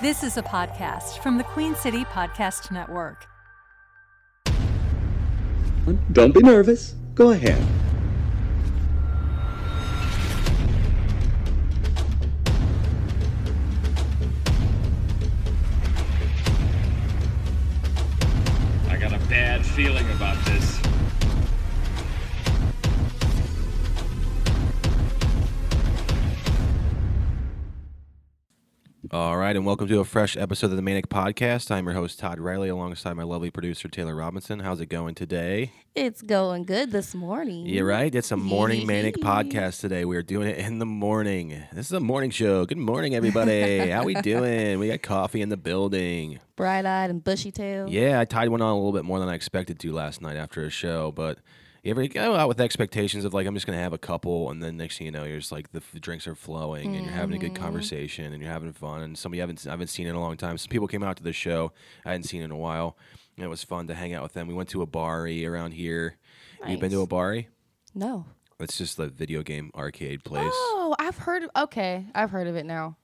This is a podcast from the Queen City Podcast Network. Don't be nervous. Go ahead. I got a bad feeling about this. All right, and welcome to a fresh episode of the Manic Podcast. I'm your host, Todd Riley, alongside my lovely producer, Taylor Robinson. How's it going today? It's going good this morning. Yeah, right? It's a morning Manic Podcast today. We are doing it in the morning. This is a morning show. Good morning, everybody. How we doing? We got coffee in the building. Bright eyed and bushy tailed. Yeah, I tied one on a little bit more than I expected to last night after a show, but you ever go out with expectations of like I'm just gonna have a couple, and then next thing you know, you're just like the, f- drinks are flowing, and you're having a good conversation, and you're having fun, and somebody I haven't I haven't seen in a long time. Some people came out to the show I hadn't seen in a while, and it was fun to hang out with them. We went to Abari around here. You've been to Nice. Abari? No. It's just the video game arcade place. Oh, I've heard okay. I've heard of it now.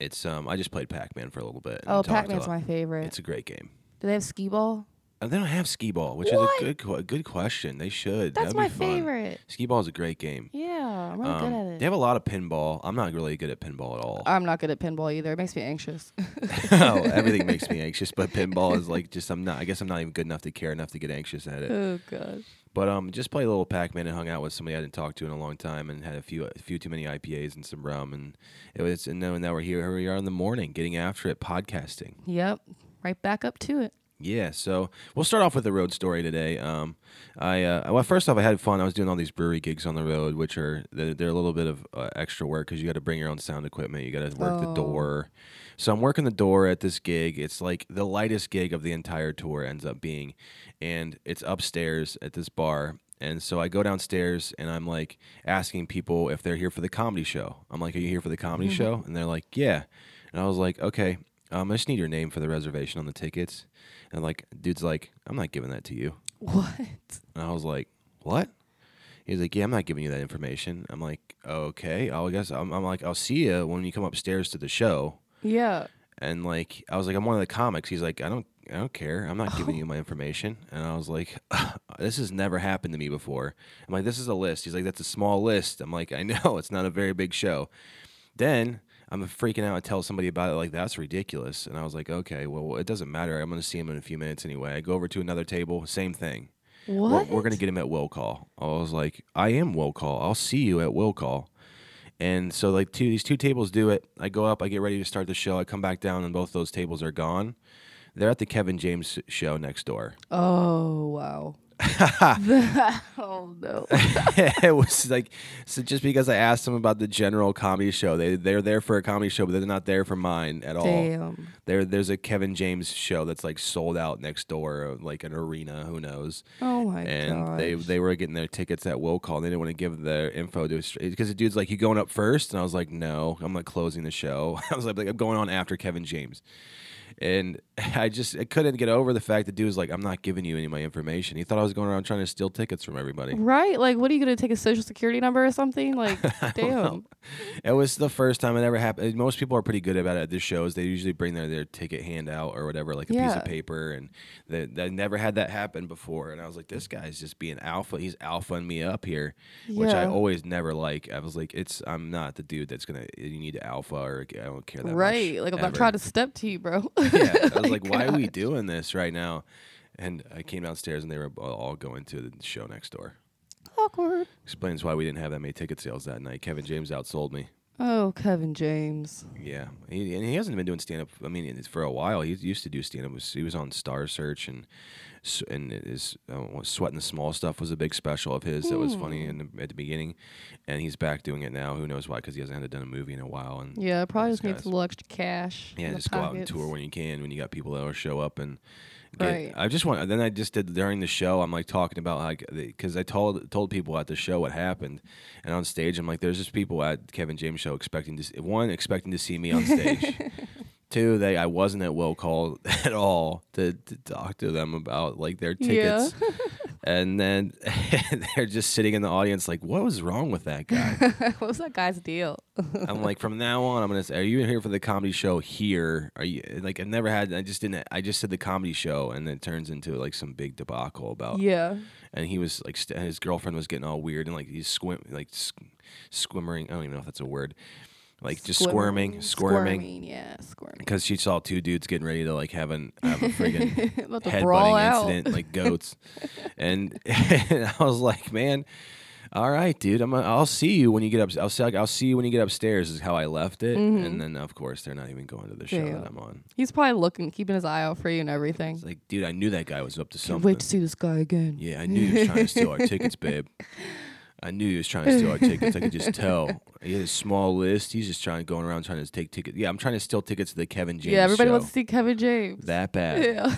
It's um I just played Pac Man for a little bit. and Oh, talked Pac Man's lot. my favorite. It's a great game. Do they have skee ball? And they don't have skee ball, which What? is a good que- good question. They should. That's That'd my be fun. favorite. Skee ball is a great game. Yeah, I'm really Um, good at it. They have a lot of pinball. I'm not really good at pinball at all. I'm not good at pinball either. It makes me anxious. oh, everything makes me anxious, but pinball is like just I'm not. I guess I'm not even good enough to care enough to get anxious at it. oh god. But um, just play a little Pac-Man and hung out with somebody I didn't talk to in a long time, and had a few a few too many IPAs and some rum, and it was. And now, now we're here. Here we are in the morning, getting after it, podcasting. Yep. Right back up to it. Yeah, so we'll start off with the road story today. Um, I uh, well, first off, I had fun. I was doing all these brewery gigs on the road, which are they're, they're a little bit of uh, extra work because you got to bring your own sound equipment. You got to work the Oh. door. So I'm working the door at this gig. It's like the lightest gig of the entire tour ends up being, and it's upstairs at this bar. And so I go downstairs and I'm like asking people if they're here for the comedy show. I'm like, "Are you here for the comedy show?" And they're like, "Yeah." And I was like, "Okay, um, I just need your name for the reservation on the tickets." And like, dude's like, I'm not giving that to you. What? And I was like, what? He's like, yeah, I'm not giving you that information. I'm like, okay, I'll guess. I'm, I'm like, I'll see you when you come upstairs to the show. Yeah. And like, I was like, I'm one of the comics. He's like, I don't, I don't care. I'm not giving you my information. And I was like, this has never happened to me before. I'm like, this is a list. He's like, that's a small list. I'm like, I know it's not a very big show. Then I'm freaking out. I tell somebody about it. Like that's ridiculous. And I was like, okay, well, it doesn't matter. I'm going to see him in a few minutes anyway. I go over to another table. Same thing. We're, What? we're going to get him at will call. I was like, I am will call. I'll see you at will call. And so like two these two tables do it. I go up, I get ready to start the show. I come back down and both those tables are gone. They're at the Kevin James show next door. Oh wow. oh no. it was like so just because I asked them about the general comedy show, they they're there for a comedy show, but they're not there for mine at all. Damn. There there's a Kevin James show that's like sold out next door, like an arena, who knows. Oh my god. and they gosh. they were getting their tickets at will call. And they didn't want to give their info to because the dude's like, "You going up first? And I was like, "No, I'm not closing the show." I was like, "I'm going on after Kevin James." And I just I couldn't get over the fact that dude was like, "I'm not giving you any of my information." He thought I was going around trying to steal tickets from everybody. Right? Like, what are you gonna take a social security number or something? Like, damn. It was the first time it ever happened. Most people are pretty good about it at the shows. They usually bring their, their ticket handout or whatever, like a piece of paper, and they, they never had that happen before. And I was like, this guy's just being alpha. He's alphaing me up here, which I always never like. I was like, it's I'm not the dude that's gonna. You need to alpha or I don't care that much. Right? Like, I'm not trying to step to you, bro. Yeah, I was like, why are we doing this right now? And I came downstairs and they were all going to the show next door. Awkward. Explains why we didn't have that many ticket sales that night. Kevin James outsold me. Oh, Kevin James. Yeah, he, and he hasn't been doing stand up. I mean, for a while. He used to do stand up. He was on Star Search and and his uh, sweating the small stuff was a big special of his that was funny in the, at the beginning, and he's back doing it now. Who knows why? Because he hasn't done a movie in a while. And Yeah, probably just needs a little extra cash. yeah, just go out and tour when you can. When you got people that will show up and. Get, Right. I just want. Then I just did during the show. I'm like talking about like because I told told people at the show what happened, and on stage I'm like, there's just people at Kevin James show expecting to one expecting to see me on stage. Two, they I wasn't at will call at all to, to talk to them about like their Yeah. tickets. And then they're just sitting in the audience, like, what was wrong with that guy? what was that guy's deal? I'm like, from now on, I'm gonna say, are you here for the comedy show here? Are you like, I've never had, I just didn't, I just said the comedy show, and then it turns into like some big debacle about. yeah. And he was like, st- his girlfriend was getting all weird and like he's squim, like s- squimmering. I don't even know if that's a word. Like just squirming, squirming, Squirming, yeah, squirming. because she saw two dudes getting ready to like have an have a friggin' About to brawl headbutting incident like goats, and, and I was like, man, all right, dude, I'm I'll see you when you get up. I'll see I'll see you when you get upstairs. Is how I left it, and then of course they're not even going to the show Mm-hmm. Yeah. that I'm on. He's probably looking, keeping his eye out for you and everything. It's like, dude, I knew that guy was up to Can't something. wait to see this guy again. Yeah, I knew he was trying to steal our tickets, babe. I knew he was trying to steal our tickets. I could just tell. He had a small list. He's just trying going around trying to take tickets. Yeah, I'm trying to steal tickets to the Kevin James yeah, everybody show. wants to see Kevin James. that bad. yeah.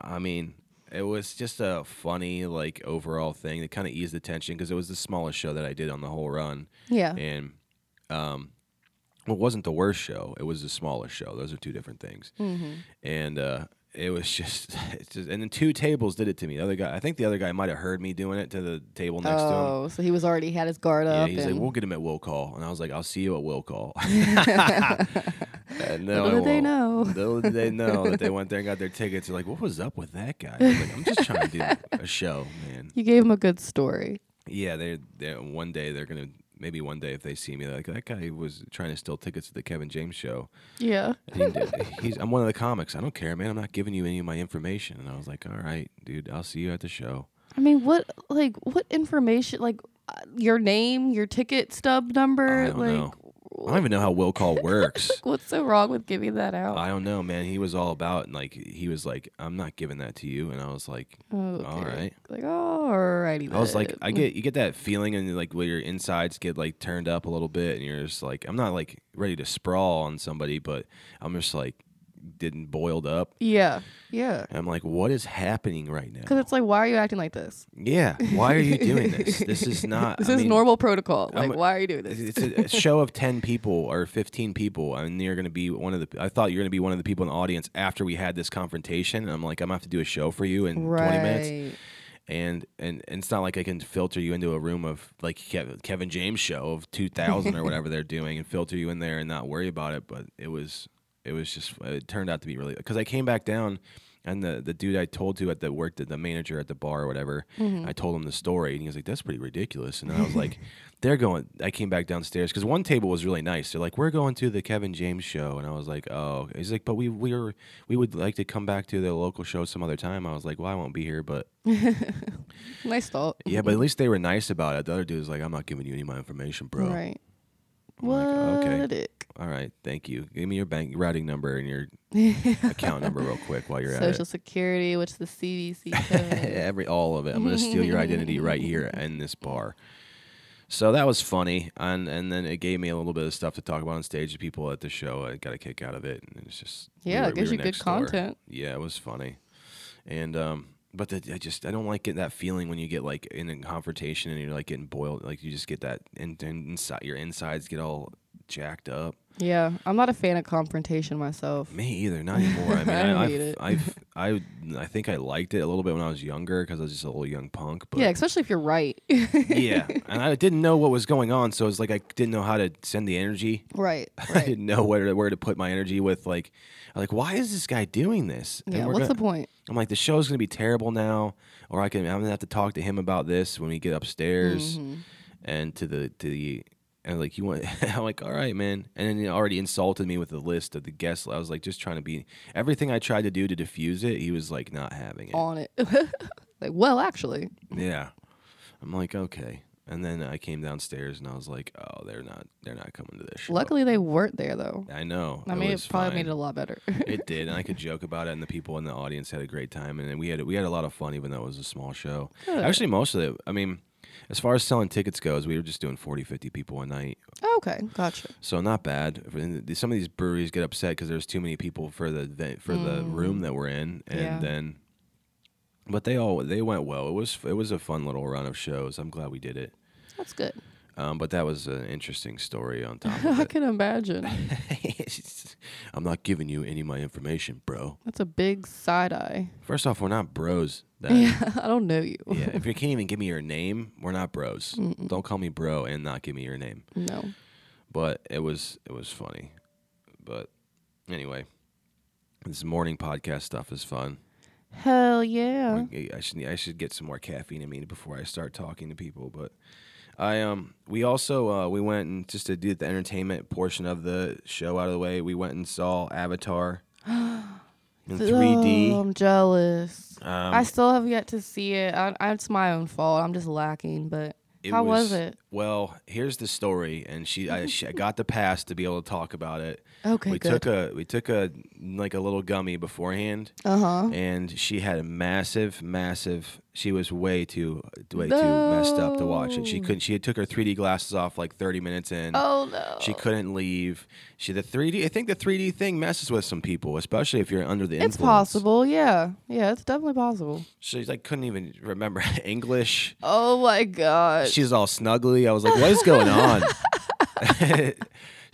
I mean, it was just a funny like overall thing that kind of eased the tension because it was the smallest show that I did on the whole run, yeah. and um, it wasn't the worst show. It was the smallest show. Those are two different things, Mm-hmm. and uh, it was just, it's just, and then two tables did it to me. The other guy, I think the other guy might have heard me doing it to the table next to him. Oh, so he was already had his guard Yeah, up. he's like, "We'll get him at will call," and I was like, "I'll see you at will call." and no, Little did they know. Little did they know that they went there and got their tickets. They're like, "What was up with that guy?" I like, I'm just trying to do a show, man. you gave him a good story. Yeah, they they one day they're gonna maybe one day if they see me, like that guy was trying to steal tickets to the Kevin James show. Yeah. He did, he's I'm one of the comics. I don't care, man. I'm not giving you any of my information. And I was like, "All right, dude. I'll see you at the show." I mean, what like what information? Like uh, your name, your ticket stub number. I don't like, know. I don't even know how will call works. what's so wrong with giving that out? I don't know, man. He was all about and like he was like, "I'm not giving that to you," and I was like, okay. "All right." Like, alrighty. I was like, then. I get you get that feeling, and like where your insides get like turned up a little bit, and you're just like, I'm not like ready to sprawl on somebody, but I'm just like didn't boiled up. Yeah. Yeah. And I'm like, what is happening right now? Because it's like, why are you acting like this? Yeah, why are you doing this? This is not. This I is mean, normal protocol. I'm Like, a- why are you doing this? It's a, a show of ten people or fifteen people, and you're going to be one of the. I thought you're going to be one of the people in the audience after we had this confrontation. And I'm like, I'm gonna have to do a show for you in right. 20 minutes. and and and it's not like I can filter you into a room of like Kev- Kevin James show of 2000 or whatever they're doing and filter you in there and not worry about it. But it was it was just it turned out to be really because I came back down and the the dude I told to at the work the, the manager at the bar or whatever mm-hmm. I told him the story and he was like that's pretty ridiculous and I was like they're going I came back downstairs because one table was really nice they're like we're going to the Kevin James show and I was like oh he's like but we we were we would like to come back to the local show some other time I was like well I won't be here but Nice thought. yeah, but at least they were nice about it. The other dude was like, "I'm not giving you any of my information, bro." Right. I'm What? like, okay. All right, thank you. Give me your bank routing number and your account number real quick while you're Social at it. Social Security, which the CDC code. Every all of it. I'm gonna steal your identity right here in this bar. So that was funny, and and then it gave me a little bit of stuff to talk about on stage to people at the show. I got a kick out of it, and it's just we Yeah, were- it gives were you good door. content. Yeah, it was funny, and um, but the, I just I don't like getting that feeling when you get like in a confrontation and you're like getting boiled, like you just get that and, and inside your insides get all jacked up. yeah, I'm not a fan of confrontation myself. Me either, not anymore. I mean, I I, hate I've, it. I've, I, I think I liked it a little bit when I was younger because I was just a little young punk. But yeah, especially if you're right. yeah, and I didn't know what was going on, so it's like I didn't know how to send the energy. right. I didn't know where to, where to put my energy with like, like why is this guy doing this? And yeah. What's gonna- the point? I'm like, the show's gonna be terrible now, or I can I'm gonna have to talk to him about this when we get upstairs, Mm-hmm. and to the to the and like you want I'm like, all right, man, and then he already insulted me with the list of the guests. I was like, just trying to be everything I tried to do to diffuse it. He was like not having it. On it. like, well, actually. Yeah, I'm like, okay. And then I came downstairs and I was like, oh, they're not they're not coming to this show. Luckily, they weren't there though. I know. I mean, it probably fine. made it a lot better. it did, and I could joke about it, and the people in the audience had a great time, and we had we had a lot of fun, even though it was a small show. Good. Actually, most of it, I mean, as far as selling tickets goes, we were just doing 40, 50 people a night, okay, gotcha. so not bad. Some of these breweries get upset because there's too many people for the for the room that we're in, and Mm. Yeah. then, but they all they went well. It was it was a fun little run of shows. I'm glad we did it. That's good. Um, but that was an interesting story on top of I it. can imagine. I'm not giving you any of my information, bro. That's a big side eye. First off, we're not bros. that. Yeah, I don't know you. Yeah, if you can't even give me your name, we're not bros. Don't call me bro and not give me your name. No. But it was it was funny. But anyway, this morning podcast stuff is fun. Hell yeah. I should I should get some more caffeine in me before I start talking to people. But I um we also uh, we went and just to do the entertainment portion of the show out of the way. We went and saw Avatar in 3D. Oh, I'm jealous. Um, I still have yet to see it. I, I, it's my own fault. I'm just lacking. But It how was, it? Well, here's the story, and she I, she, I got the pass to be able to talk about it. Okay, we good. took a we took a like a little gummy beforehand, Uh huh. and she had a massive, massive. She was way too way too messed up to watch it. She couldn't. She had took her 3D glasses off like 30 minutes in. Oh no. She couldn't leave. She the 3D. I think the 3D thing messes with some people, especially if you're under the It's influence. possible. Yeah. Yeah. It's definitely possible. She like couldn't even remember English. Oh my god. She's all snuggly. I was like, what is going on?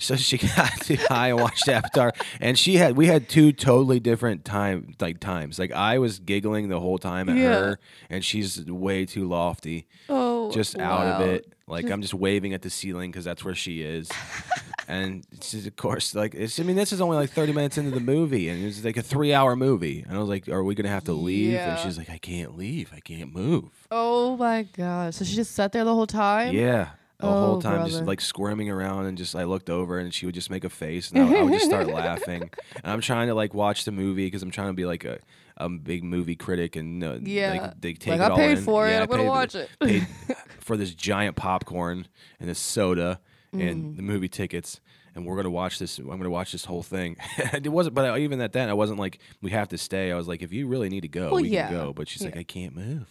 so she got too high and watched Avatar, and she had we had two totally different time like times. Like I was giggling the whole time at Yeah. her, and she's way too lofty, oh. just out of wow. it. Like I'm just waving at the ceiling because that's where she is. and she's of course like it's, I mean this is only like 30 minutes into the movie, and it's like a three hour movie. And I was like, are we gonna have to leave? And Yeah. she's like, I can't leave. I can't move. Oh my god. So she just sat there the whole time. Yeah. The whole Oh, time, just like squirming around, and just I looked over, and she would just make a face, and I, I would just start laughing. And I'm trying to like watch the movie because I'm trying to be like a, a big movie critic, and uh, Yeah. like, they take Like, it I all paid in. for it, Yeah, I I'm gonna watch it. paid for this giant popcorn and this soda Mm. and the movie tickets, and we're gonna watch this. I'm gonna watch this whole thing. it wasn't, but I, even at that, I wasn't like we have to stay. I was like, if you really need to go, Well, we yeah. can go. But she's like, I can't move.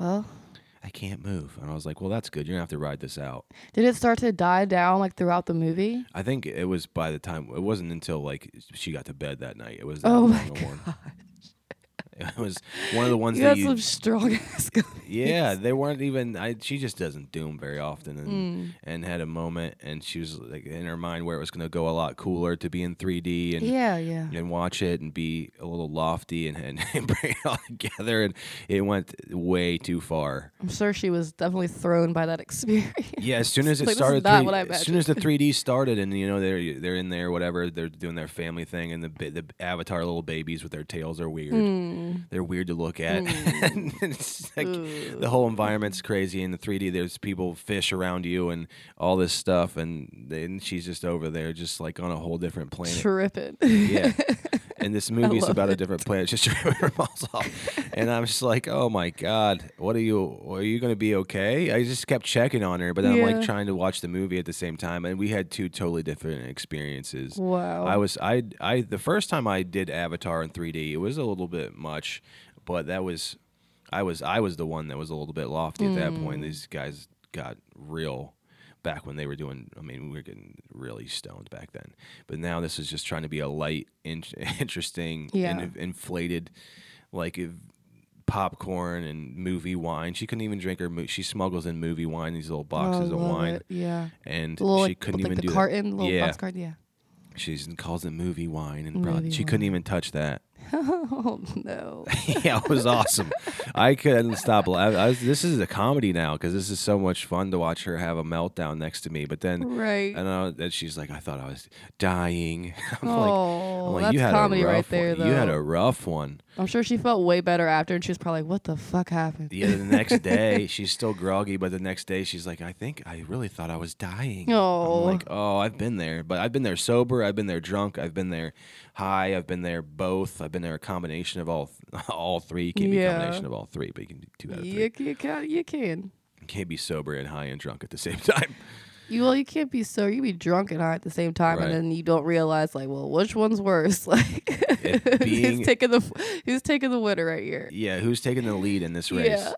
Well, I can't move. And I was like, well, that's good. You're gonna have to ride this out. did it start to die down like throughout the movie? I think it was by the time it wasn't until like she got to bed that night. It was that Oh my long a one. Oh It was one of the ones You that got you, some strong ass yeah, they weren't even. I, she just doesn't do them very often, and Mm. and had a moment, and she was like in her mind where it was going to go a lot cooler to be in 3D and Yeah, yeah. and watch it and be a little lofty and, and, bring it all together, and it went way too far. I'm sure she was definitely thrown by that experience. Yeah, as soon as it Like, started, not 3D what I as soon as the 3D started, and you know they're they're in there, whatever they're doing their family thing, and the the Avatar little babies with their tails are weird. Hmm. They're weird to look at. it's like the whole environment's crazy in the 3D. There's people, fish around you, and all this stuff, and then she's just over there, just like on a whole different planet. Tripping. Yeah. And this movie's about a different planet, just ripping her balls off. And I'm just like, oh my god, what are you? Are you gonna be okay? I just kept checking on her, but then I'm like trying to watch the movie at the same time, and we had two totally different experiences. Wow. I was I I the first time I did Avatar in 3D, it was a little bit much, but that was I was I was the one that was a little bit lofty at that Mm. point. These guys got real back when they were doing. I mean, we were getting really stoned back then, but now this is just trying to be a light, in, interesting, Yeah. in, inflated, like. If, popcorn and movie wine. She couldn't even drink her. Mo- she smuggles in movie wine, these little Oh, boxes of love wine, it. Yeah. and she like, couldn't with, even like do the that. carton, little yeah, box card. Yeah. she calls it movie wine, and brought, Movie she couldn't even touch that. Oh no. yeah, it was awesome. I couldn't stop. la- I, was, this is a comedy now because this is so much fun to watch her have a meltdown next to me. But then, Right. I know that she's like, I thought I was dying. I'm oh, like, I'm like, that's you had comedy a rough right there, one. though. You had a rough one. I'm sure she felt way better after, and she was probably like, "What the fuck happened?" Yeah, the next day she's still groggy, but the next day she's like, I think I really thought I was dying. Oh. I'm like, oh, I've been there, but I've been there sober. I've been there drunk. I've been there high. I've been there both. I've been there a combination of all all three. You can't be a Yeah. combination of all three, but you can do two out of three. You, you can. You can. You can't be sober and high and drunk at the same time. You well, you can't be so you be drunk and high at the same time, Right. and then you don't realize like, well, which one's worse? Like, being- who's taking the who's taking the winner right here? Yeah, who's taking the lead in this race? Yeah.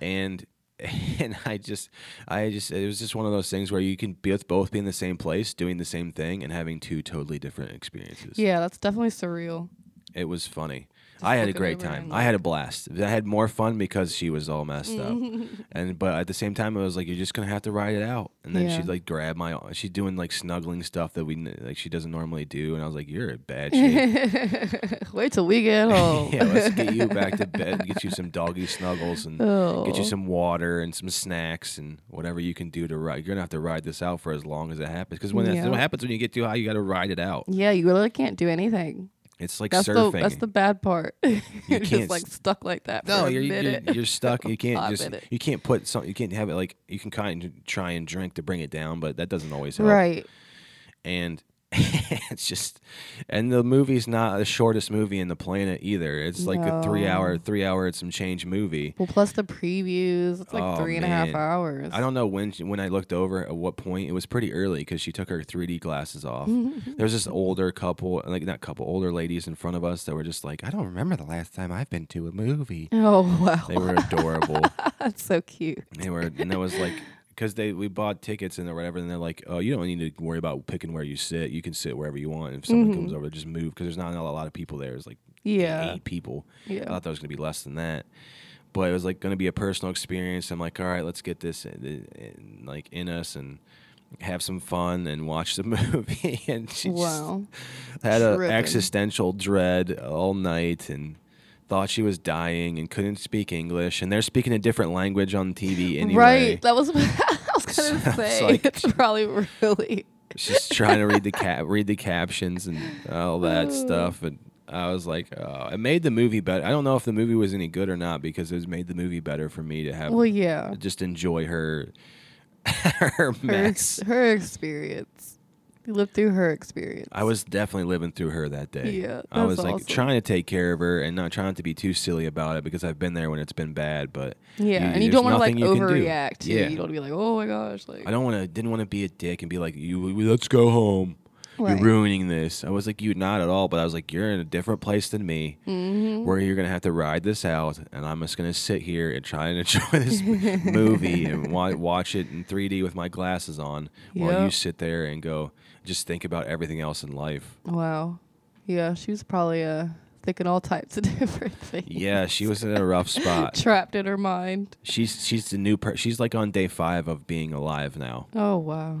and and I just I just it was just one of those things where you can both both be in the same place doing the same thing and having two totally different experiences. Yeah, that's definitely surreal. It was funny. I had a great time. I had a blast. I had more fun because she was all messed up, and but at the same time, it was like you're just gonna have to ride it out. And then Yeah. she'd like grab my. She's doing like snuggling stuff that we like she doesn't normally do, and I was like, "You're in bad shape." Wait till we get home. yeah, let's get you back to bed, and get you some doggy snuggles, and get Oh. you some water and some snacks and whatever you can do to ride. You're gonna have to ride this out for as long as it happens. Because when that's Yeah. what happens when you get too high, you got to ride it out. Yeah, you really can't do anything. It's like That's surfing. the that's the bad part. you're can't just like stuck like that. No, for a you're, you're minute. you're stuck. You can't just minute. you can't put some. You can't have it like you can kind of try and drink to bring it down, but that doesn't always help. right. And it's just, and the movie's not the shortest movie in the planet either. It's like a three hour, three hour and some change movie. Well, plus the previews, it's like Oh, three and a half man. hours. I don't know when she- when I looked over at what point it was pretty early because she took her 3D glasses off. there was this older couple, like not couple, older ladies in front of us that were just like, I don't remember the last time I've been to a movie. Oh wow, They were adorable. that's so cute. They were, and it was like, because they we bought tickets and or whatever, and they're like, oh, you don't need to worry about picking where you sit. You can sit wherever you want. If someone comes mm-hmm. over, just move because there's not a lot of people there. It's like Yeah. eight people. Yeah. I thought there was gonna be less than that, but it was like gonna be a personal experience. I'm like, all right, let's get this uh, in, in- like in us and have some fun and watch the movie. and she Wow. just had an existential dread all night and thought she was dying and couldn't speak English. And they're speaking a different language on TV anyway. Right. That was what I was gonna So say. like- it's probably really. She's trying to read the cap, read the captions and all that stuff, and I was like, oh, it made the movie better. I don't know if the movie was any good or not because it was made the movie better for me to have Well, yeah. just enjoy her her Her, mess. ex- her experience. You lived through her experience. I was definitely living through her that day. Yeah, I was like awesome. trying to take care of her and not trying to be too silly about it because I've been there when it's been bad. But Yeah, and you don't want to like you can do. overreact. Yeah, You don't want to be like, oh my gosh, like. I don't want to. Didn't want to be a dick and be like, "You, let's go home." Right. You're ruining this. I was like, you not at all, but I was like, you're in a different place than me, Mm-hmm. where you're gonna have to ride this out, and I'm just gonna sit here and try and enjoy this movie and wa- watch it in 3D with my glasses on, while you sit there and go, just think about everything else in life. Wow. Yeah, she was probably uh, thinking all types of different things. Yeah, she was in a rough spot. Trapped in her mind. She's she's the new per- she's like on day five of being alive now. Oh wow.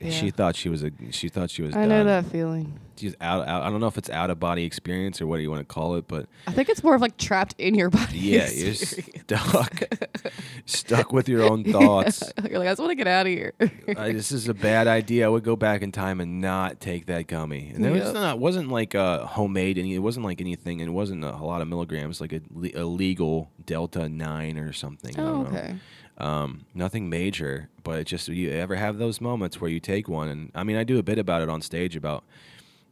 Yeah. She thought she was a she thought she was. I know that feeling. She's out, out. I don't know if it's out of body experience or what do you want to call it, but I think it's more of like trapped in your body. yeah, you're stuck, stuck with your own thoughts. You're like, I just want to get out of here. I, this is a bad idea. I would go back in time and not take that gummy. And it was Yep. not wasn't like uh, homemade. and it wasn't like anything. And it wasn't a, a lot of milligrams. Like a, a legal Delta nine or something. I oh, don't know. Um, nothing major, but it just you ever have those moments where you take one, and I mean, I do a bit about it on stage about,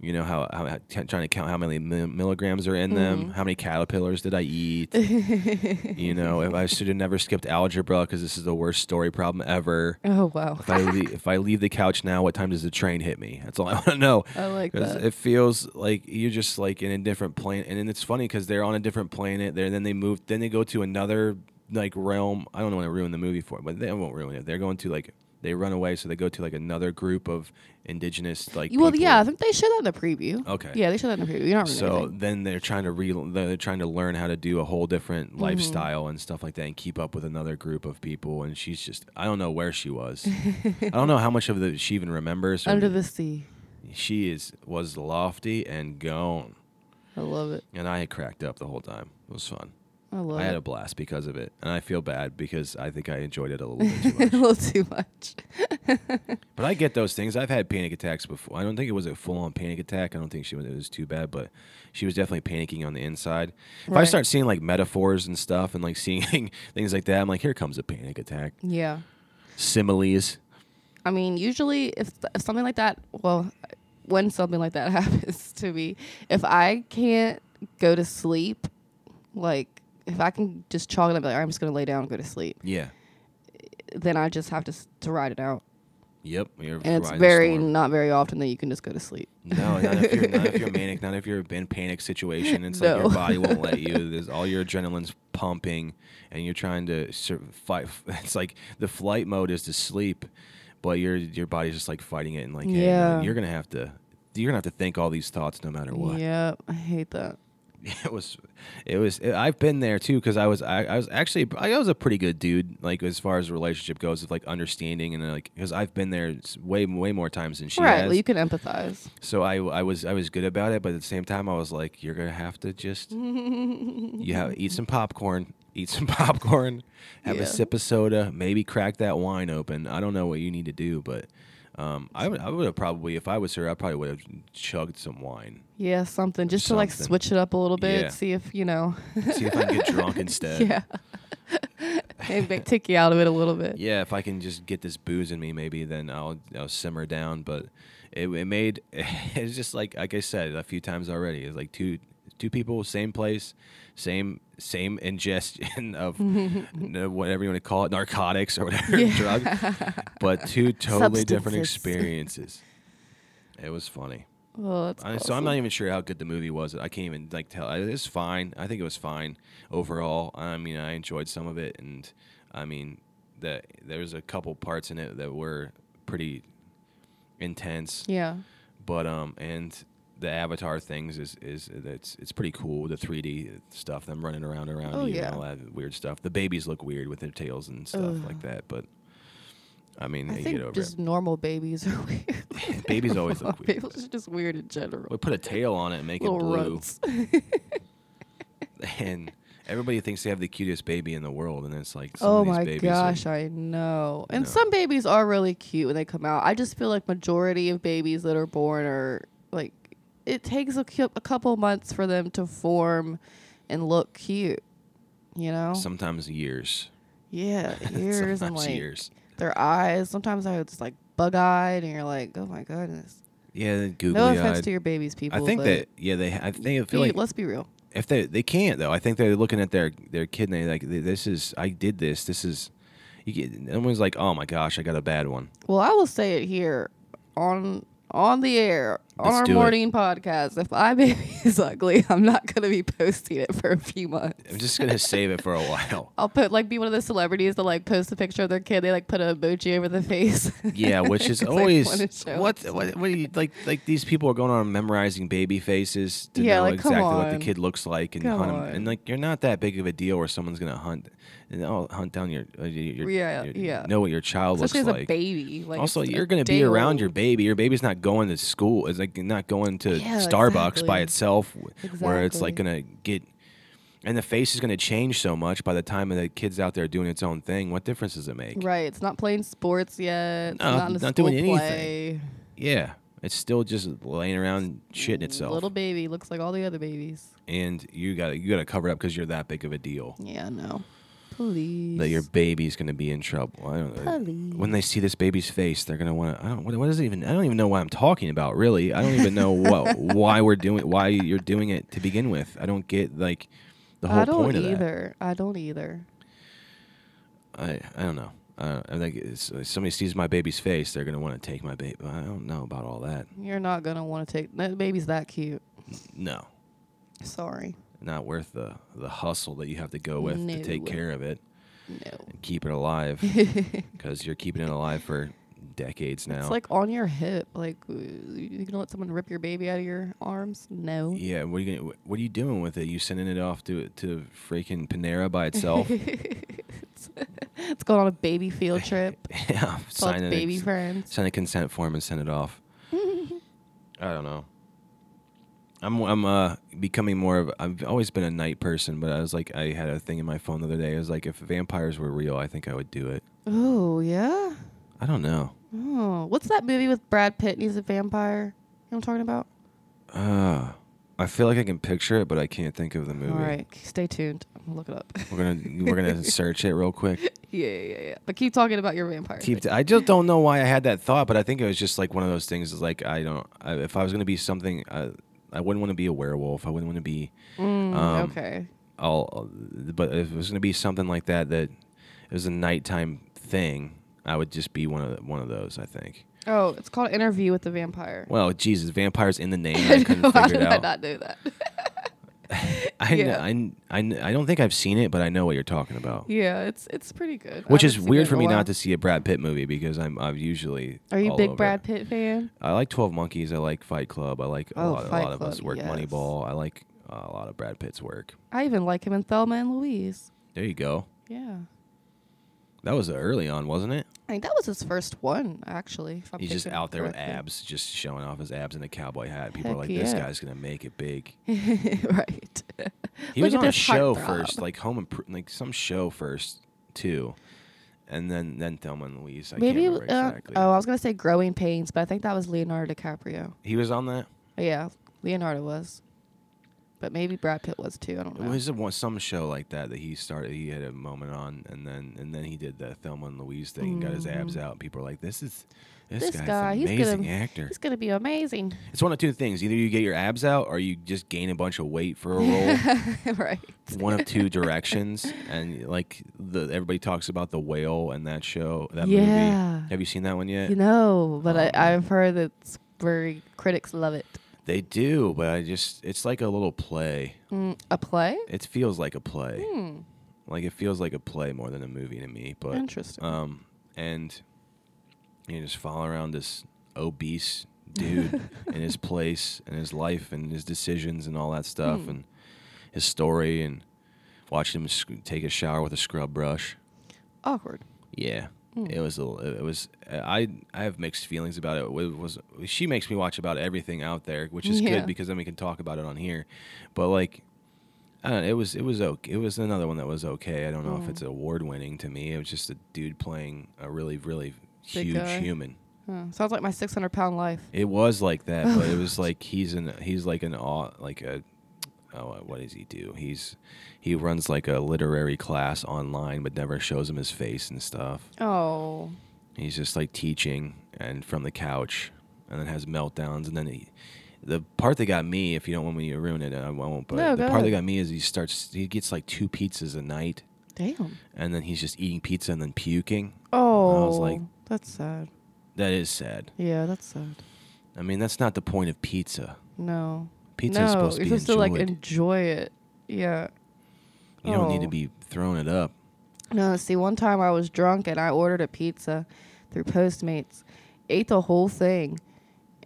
you know, how, how t- trying to count how many mi- milligrams are in Mm-hmm. them, how many caterpillars did I eat, you know, if I should have never skipped algebra because this is the worst story problem ever. Oh wow. If I leave, if I leave the couch now, what time does the train hit me? That's all I want to know. I like that. It feels like you're just like in a different planet, and then it's funny because they're on a different planet. There, then they move, then they go to another like realm. I don't want to ruin the movie for it, but they won't ruin it. They're going to like they run away, so they go to like another group of indigenous like. well, people. yeah, I think they showed that in the preview. Okay. Yeah, they showed that in the preview. You're not So anything. then they're trying to re they're trying to learn how to do a whole different Mm-hmm. lifestyle and stuff like that, and keep up with another group of people. And she's just I don't know where she was. I don't know how much of the she even remembers. Under the sea. she is was lofty and gone, I love it. and I had cracked up the whole time. It was fun. I love I had it. a blast because of it, and I feel bad because I think I enjoyed it a little bit too much. a little too much. but I get those things. I've had panic attacks before. I don't think it was a full on panic attack. I don't think she was, it was too bad, but she was definitely panicking on the inside. If I start seeing like metaphors and stuff and like seeing things like that, I'm like, here comes a panic attack. Yeah. Similes. I mean, usually if, if something like that, well, when something like that happens to me, if I can't go to sleep, like if I can just chalk it up, like I'm just gonna lay down and go to sleep, Yeah. then I just have to s- to ride it out, Yep. You're and it's very not very often that you can just go to sleep. No, not if you're not if you're manic, not if you're in panic situation. It's like your body won't let you. There's all your adrenaline's pumping, and you're trying to sur- fight. It's like the flight mode is to sleep, but your your body's just like fighting it and like, hey, Yeah. you're gonna have to you're gonna have to think all these thoughts no matter what. Yeah, I hate that. it was it was i've been there too because i was I, I was actually i was a pretty good dude like as far as relationship goes of like understanding and uh, like because i've been there way way more times than she right. has Well, you can empathize. so I, I was I was good about it, but at the same time I was like, you're gonna have to just you have eat some popcorn, eat some popcorn, have Yeah. a sip of soda, maybe crack that wine open. I don't know what you need to do, but um, I would I would have probably if I was her, I probably would have chugged some wine. Yeah, something just to like Something. switch it up a little bit. Yeah. See if you know. See if I can get drunk instead. yeah. Maybe make- take you out of it a little bit. Yeah, if I can just get this booze in me, maybe then I'll I'll simmer down. But it, it made it's just like like I said a few times already. It's like two two people, same place, same same ingestion of whatever you want to call it, narcotics or whatever drug, but two totally different experiences. It was funny. That's I, so I'm not even sure how good the movie was. I can't even like tell. It was fine. I think it was fine overall. I mean, I enjoyed some of it, and I mean, the there was a couple parts in it that were pretty intense. Yeah. But um, and the Avatar things is is it's it's pretty cool. The 3D stuff, them running around around Oh, you yeah. and all that weird stuff. The babies look weird with their tails and stuff like that, but. I mean, I you think get over just normal babies are weird. Babies always look weird. Babies are just weird in general. We put a tail on it and make it Little blue. runts. and everybody thinks they have the cutest baby in the world, and it's like, some Oh of these my gosh, are, I know. And know. some babies are really cute when they come out. I just feel like majority of babies that are born are like it takes a, a couple months for them to form and look cute. You know? sometimes years, yeah, years and sometimes like years. their eyes. Sometimes I was like bug eyed, and you're like, oh my goodness. Yeah, googly No offense eyed. to your babies, people. I think that yeah, they I think I feel like let's be real. if they they can't though. I think they're looking at their their kid and they like this is I did this. This is you get, everyone's like, oh my gosh, I got a bad one. Well, I will say it here on on the air on our do it. morning podcast. If my baby is ugly, I'm not gonna be posting it for a few months. I'm just gonna save it for a while. I'll put like be one of the celebrities that like post a picture of their kid. They like put a emoji over the face. Yeah, which is always what, what what you like like these people are going on memorizing baby faces to Yeah, know like, exactly what the kid looks like and Come hunt 'em. on. and like you're not that big of a deal where someone's gonna hunt and oh, hunt down your, uh, your, your Yeah, your- yeah. know what your child Especially as looks a like. baby. Like also, you're gonna be around old. your baby. Your baby's not going to school. It's like not going to Yeah, Starbucks by exactly. itself, wh- where it's like gonna get. And the face is going to change so much by the time the kid's out there doing its own thing. What difference does it make? Right. It's not playing sports yet. It's No, not not doing anything. play. Yeah, it's still just laying around shitting itself. Little baby looks like all the other babies. and you got you got to cover it up because you're that big of a deal. Yeah, no. Please. That your baby's going to be in trouble. I don't know. When they see this baby's face, they're going to want to. I don't. What, what is it even? I don't even know what I'm talking about. Really, I don't even know what why we're doing why you're doing it to begin with. I don't get like the whole I don't point of either. I don't either. I I don't know. Uh, I think it's, if somebody sees my baby's face, they're going to want to take my baby. I don't know about all that. You're not gonna want to take that baby's that cute. No, Sorry. Not worth the the hustle that you have to go with to take care of it. No. and keep it alive because you're keeping it alive for decades now. It's like on your hip. Like uh, you gonna let someone rip your baby out of your arms? No. yeah, what are you gonna, what are you doing with it? You sending it off to to freaking Panera by itself? It's going on a baby field trip. yeah, It's sign a, baby friends. sign a consent form and send it off. I don't know. I'm I'm uh becoming more of I've always been a night person, but I was like I had a thing in my phone the other day. I was like, if vampires were real, I think I would do it. Oh yeah. I don't know. Oh, what's that movie with Brad Pitt and he's a vampire? You know what I'm talking about? Uh, I feel like I can picture it, but I can't think of the movie. All right, stay tuned. I'm gonna look it up. We're gonna we're gonna search it real quick. yeah, yeah, yeah. But keep talking about your vampire. Keep thing. I just don't know why I had that thought, but I think it was just like one of those things. Is like I don't. I, if I was gonna be something, I, I wouldn't want to be a werewolf. I wouldn't want to be Mm, um, okay. all. But if it was gonna be something like that, that it was a nighttime thing, I would just be one of one of those. I think. Oh, it's called Interview with the Vampire. Well, Jesus, vampires in the name. I couldn't How figure did it I not know that? I, Yeah. I, I, I don't think I've seen it, but I know what you're talking about. yeah, it's it's pretty good. Which is weird for me not to see a Brad Pitt movie because I'm I'm usually. Are you a big Brad. Pitt fan? I like Twelve Monkeys. I like Fight Club. I like a Oh, lot. A Fight lot of us work yes. Moneyball. I like uh, a lot of Brad Pitt's work. I even like him in Thelma and Louise. There you go. Yeah. That was early on, wasn't it? I think that was his first one, actually. if I'm He's just thinking out there with correctly. abs, just showing off his abs in a cowboy hat. People are Heck like, "This yeah. guy's gonna make it big." right. He Look was at on a this show heartthrob. first, like Home Impro- like some show first too, and then then Thelma and Louise. I Maybe. can't remember uh, exactly. oh, I was gonna say Growing Pains, but I think that was Leonardo DiCaprio. he was on that. Yeah, Leonardo was. But maybe Brad Pitt was too. I don't It know. was a, one- some show like that that he started. He had a moment on, and then and then he did the Thelma and Louise thing and got his abs out. And people are like, "This is this, Mm-hmm. This guy's guy, an he's amazing gonna- actor." It's gonna be amazing. It's one of two things: either you get your abs out, or you just gain a bunch of weight for a role. right. one of two directions, and like the everybody talks about the whale and that show, that Yeah. movie. Have you seen that one yet? You know, but Um, I, I've heard that very critics love it. They do, but I just it's like a little play. Mm, a play? It feels like a play. Hmm. Like it feels like a play more than a movie to me. But Interesting. um, and you just follow around this obese dude in his place and his life and his decisions and all that stuff Hmm. and his story and watch him sc- take a shower with a scrub brush. Awkward. Yeah, Hmm. it was a. It was. I I have mixed feelings about it. It was she makes me watch about everything out there, which is Yeah. good because then we can talk about it on here. But like, I don't know. It was it was okay. It was another one that was okay. I don't know Hmm. if it's award winning to me. It was just a dude playing a really really Big huge guy. human. Sounds like my 600 pound life. It was like that, but it was like he's an he's like an aw- like a oh uh, what does he do? He's he runs like a literary class online, but never shows him his face and stuff. Oh. He's just like teaching and from the couch, and then has meltdowns. And then he, the part that got me, if you don't want me to ruin it, I won't. But No, the part that got me is he starts, he gets like two pizzas a night, Damn. and then he's just eating pizza and then puking. Oh. was like- that's sad. That is sad. Yeah, that's sad. I mean, that's not the point of pizza. No. Pizza no, is supposed to be supposed to like enjoy it. Yeah. you don't need to Oh. be throwing it up. No, see, one time I was drunk and I ordered a pizza through Postmates, ate the whole thing,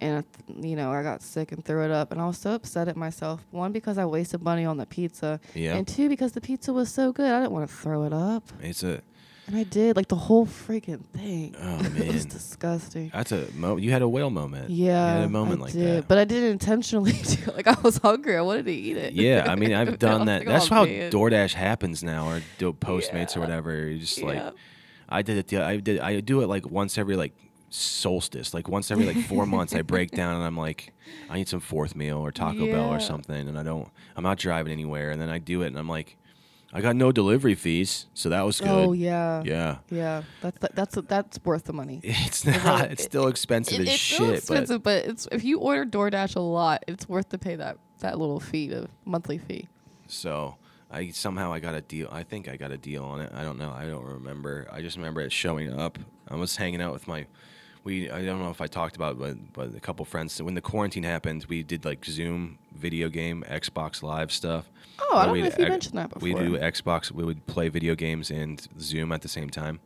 and you know I got sick and threw it up, and I was so upset at myself. One because I wasted money on the pizza, Yeah. and two because the pizza was so good I didn't want to throw it up, It's a and I did like the whole freaking thing. Oh, it was man. disgusting. that's a mo- you had a whale moment. Yeah, you had a moment I like did, that. but I didn't intentionally do. it. Like I was hungry, I wanted to eat it. Yeah, I mean, I've done that. like, That's "Oh, how man." DoorDash happens now, or do Postmates or whatever. You're just like, Yeah. I did it. The, I did. I do it like once every like solstice, like once every like four months. I break down and I'm like, I need some fourth meal or Taco Bell or something, and I don't. I'm not driving anywhere, and then I do it, and I'm like, I got no delivery fees, so that was good. Oh yeah, Yeah. yeah. That's that's that's worth the money. It's not. It's still expensive It- as it's shit, still but but, it's if you order DoorDash a lot, it's worth to pay that that little fee, the monthly fee. So I somehow I got a deal. I think I got a deal on it. I don't know. I don't remember. I just remember it showing up. I was hanging out with my. We I don't know if I talked about, it, but but a couple friends. When the quarantine happened, we did like Zoom video game, Xbox Live stuff. Oh, I don't know if you ex- mentioned that before. We do Xbox. We would play video games and Zoom at the same time,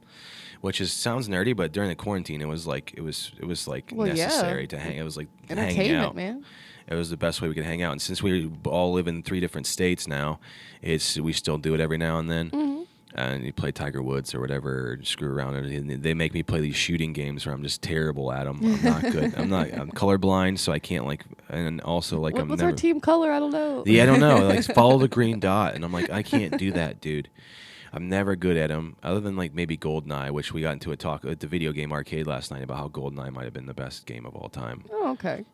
which is sounds nerdy, but during the quarantine, it was like it was it was like Well, yeah. necessary to hang. It was like hanging Entertainment, out. man. It was the best way we could hang out. And since we all live in three different states now, it's we still do it every now and then. Mm-hmm. And you play Tiger Woods or whatever, screw around. And they make me play these shooting games where I'm just terrible at them. I'm not good. I'm not. I'm colorblind, so I can't like. And also like What, I'm what's never. our team color? I don't know. Yeah, I don't know. Like follow the green dot, and I'm like, I can't do that, dude. I'm never good at them, other than like maybe Goldeneye, which we got into a talk at the video game arcade last night about how Goldeneye might have been the best game of all time. Oh, okay.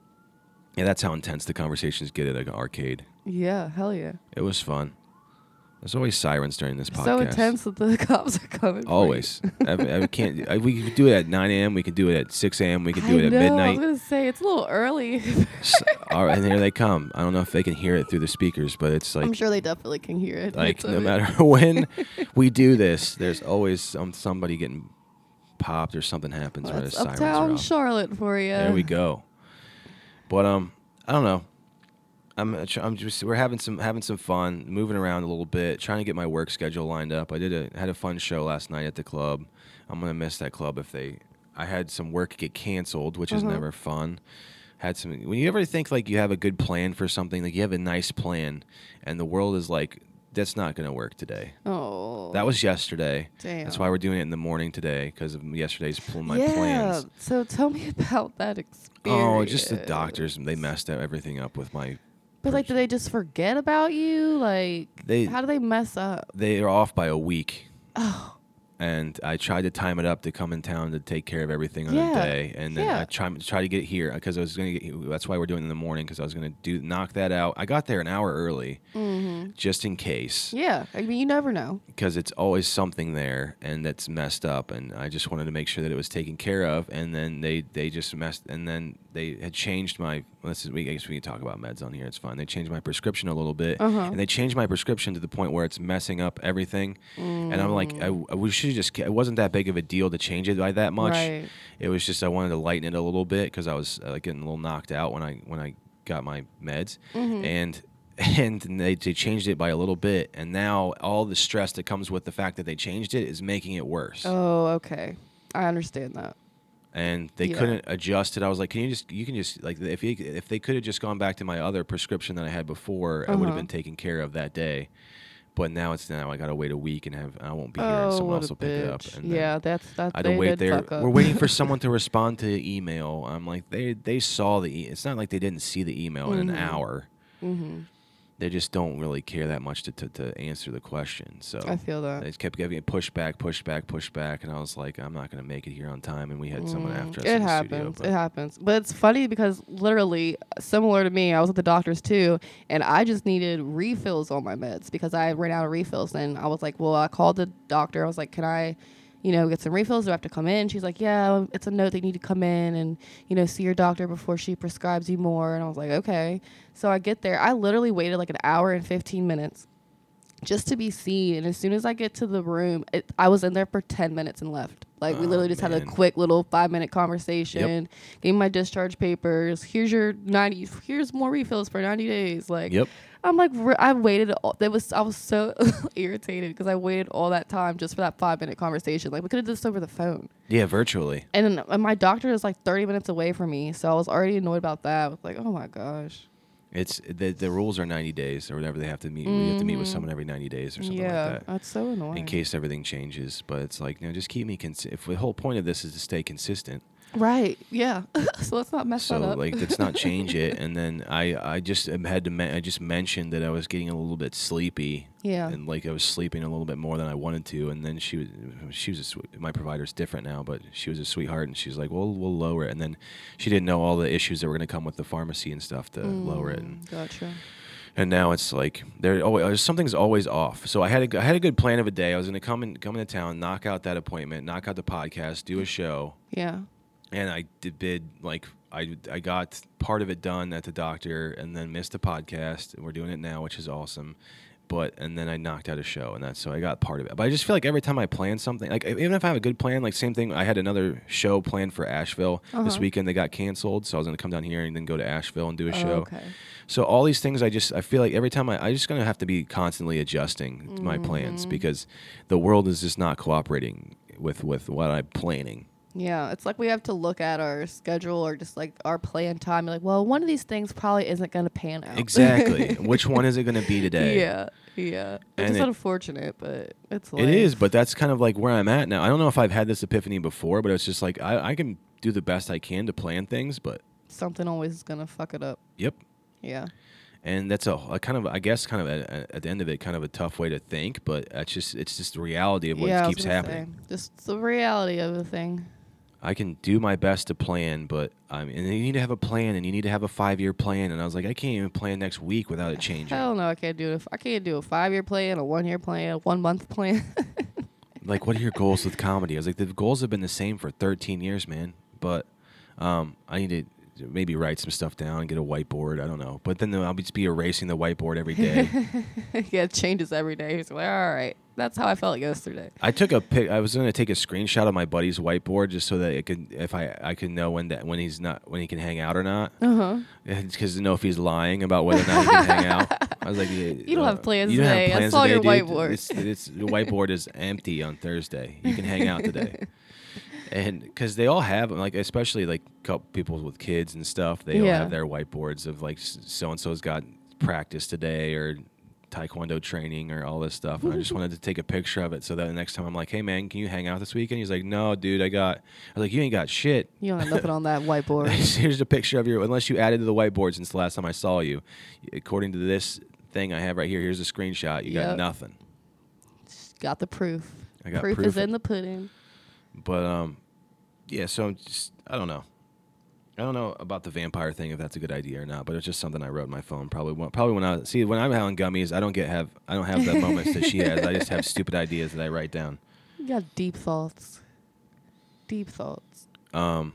Yeah, that's how intense the conversations get at an arcade. Yeah, hell yeah. It was fun. There's always sirens during this podcast. So intense that the cops are coming. Always. I, I can't. I, we could do it at 9 a.m. We could do it at 6 a.m. We could do I it at midnight. I was gonna say it's a little early. S- all right, and here they come. I don't know if they can hear it through the speakers, but it's like I'm sure they definitely can hear it. like no matter when we do this, there's always some somebody getting popped or something happens Well, where the sirens are uptown off. Charlotte for you. There we go. But um, I don't know. I'm uh, I'm just we're having some having some fun, moving around a little bit, trying to get my work schedule lined up. I did a had a fun show last night at the club. I'm gonna miss that club if they. I had some work get canceled, which is Uh-huh. never fun. had some. When you ever think like you have a good plan for something, like you have a nice plan, and the world is like, that's not going to work today. Oh. That was yesterday. Damn. That's why we're doing it in the morning today because of yesterday's pl- my yeah. plans. So tell me about that experience. Oh, just the doctors. They messed up everything up with my. But like, do they just forget about you? Like, They- how do they mess up? They are off by a week. Oh, and I tried to time it up to come in town to take care of everything on Yeah, a day, and then I yeah. try try to get here because I was gonna get. That's why we're doing it in the morning because I was gonna do knock that out. I got there an hour early, just in case, mm-hmm. yeah. I mean, you never know. because it's always something there and that's messed up, and I just wanted to make sure that it was taken care of. And then they they just messed, and then they had changed my. well, This is we I guess we can talk about meds on here. It's fine. They changed my prescription a little bit, Uh-huh. and they changed my prescription to the point where it's messing up everything. And I'm like, I, Mm. I we should just. It wasn't that big of a deal to change it by that much. Right. It was just I wanted to lighten it a little bit because I was uh, getting a little knocked out when I when I got my meds, Mm-hmm. and and they, they changed it by a little bit, and now all the stress that comes with the fact that they changed it is making it worse. Oh, okay. I understand that. And they Yeah. couldn't adjust it. I was like, can you just you can just like if you, if they could have just gone back to my other prescription that I had before, I would have Uh-huh. been taken care of that day. But now it's now I got to wait a week and have I won't be here. oh, and someone else will pick it up. And yeah, that's that's. I to wait there. We're waiting for someone to respond to the email. I'm like, they they saw the. E- it's not like they didn't see the email in an hour. Mm-hmm. They just don't really care that much to, to, to answer the question. So I feel that. they just kept giving it push back, push back, push back, and I was like, I'm not gonna make it here on time. And we had someone after us. Mm, It happens. Studio, it happens. But it's funny because literally similar to me, I was at the doctor's too, and I just needed refills on my meds because I ran out of refills. And I was like, well, I called the doctor. I was like, can I, you know, get some refills? Do I have to come in? She's like, yeah, it's a note. They need to come in and you know see your doctor before she prescribes you more. And I was like, okay. So I get there. I literally waited like an hour and fifteen minutes just to be seen. And as soon as I get to the room, it, I was in there for 10 minutes and left. Like, we Oh, literally just had a quick little five minute conversation, gave my discharge papers. Here's your 90, here's more refills for 90 days. Like, Yep. I'm like, I waited. All, that was I was so irritated because I waited all that time just for that five minute conversation. Like we could have done this over the phone. Yeah, virtually. And, and my doctor is like 30 minutes away from me, so I was already annoyed about that. I was like, oh my gosh. It's the the rules are 90 days or whatever they have to meet. You have to meet with someone every 90 days or something Mm-hmm. yeah, like that. that's so annoying. In case everything changes, but it's like, you know, just keep me. Cons- if the whole point of this is to stay consistent, right? Yeah. so let's not mess so that up. like let's not change it and then i i just had to me- i just mentioned that i was getting a little bit sleepy Yeah. and like i was sleeping a little bit more than i wanted to and then she was she was a swe- my provider's different now but she was a sweetheart and she's like well we'll lower it and then she didn't know all the issues that were going to come with the pharmacy and stuff to mm, lower it and, Gotcha. and now it's like there always something's always off. So I had a, I had a good plan of a day. I was going to come in come into town, knock out that appointment, knock out the podcast, do a show, Yeah. And I did bid like I I got part of it done at the doctor, and then missed the podcast. And we're doing it now, which is awesome. But and then I knocked out a show, and that's so I got part of it. But I just feel like every time I plan something, like even if I have a good plan, like same thing. I had another show planned for Asheville this weekend. They got canceled, so I was gonna come down here and then go to Asheville and do a Oh, show. okay. So all these things, I just I feel like every time I I just gonna have to be constantly adjusting my Mm-hmm. plans because the world is just not cooperating with with what I'm planning. Yeah, it's like we have to look at our schedule or just like our plan time. Like, well, one of these things probably isn't going to pan out. Exactly. Which one is it going to be today? yeah, yeah. And It's it- unfortunate, but it's It is, but that's kind of like where I'm at now. I don't know if I've had this epiphany before, but it's just like I, I can do the best I can to plan things, but something always is going to fuck it up. yep. Yeah. And that's a, a kind of, I guess, kind of at, at the end of it, kind of a tough way to think, but that's just, it's just the reality of what yeah, keeps happening. say, just the reality of the thing. I can do my best to plan, but I mean, and you need to have a plan, and you need to have a five year plan. And I was like, I can't even plan next week without it changing. Hell no, I can't do it. I can't do a five year plan, a one year plan, a one month plan. like what are your goals with comedy i was like the goals have been the same for 13 years man but um, i need to maybe write some stuff down get a whiteboard i don't know but then i'll just be erasing the whiteboard every day yeah, it changes every day. It's like, all right, that's how I felt yesterday. i took a pic i was going to take a screenshot of my buddy's whiteboard just so that it could if i i could know when that when he's not when he can hang out or not Uh huh. because to know if he's lying about whether or not he can hang out i was like you don't have plans you don't today. I have plans saw today, your dude. whiteboard." It's, it's, the whiteboard is empty on thursday you can hang out today and because they all have like especially like couple people with kids and stuff they all have their whiteboards of like so and so's got practice today or taekwondo training or all this stuff and i just wanted to take a picture of it so that the next time i'm like hey man can you hang out this weekend he's like no dude i got i was like you ain't got shit You don't have nothing on that whiteboard. here's a picture of you unless you added to the whiteboard since the last time i saw you according to this thing i have right here here's a screenshot you got Yep. nothing Got the proof. I got proof, proof. is in the pudding. But um, yeah. So I'm just I don't know. I don't know about the vampire thing if that's a good idea or not. But it's just something I wrote in my phone. Probably when, probably when I see when I'm having gummies, I don't get have I don't have the moments that she has. I just have stupid ideas that I write down. You got deep thoughts. Deep thoughts. Um,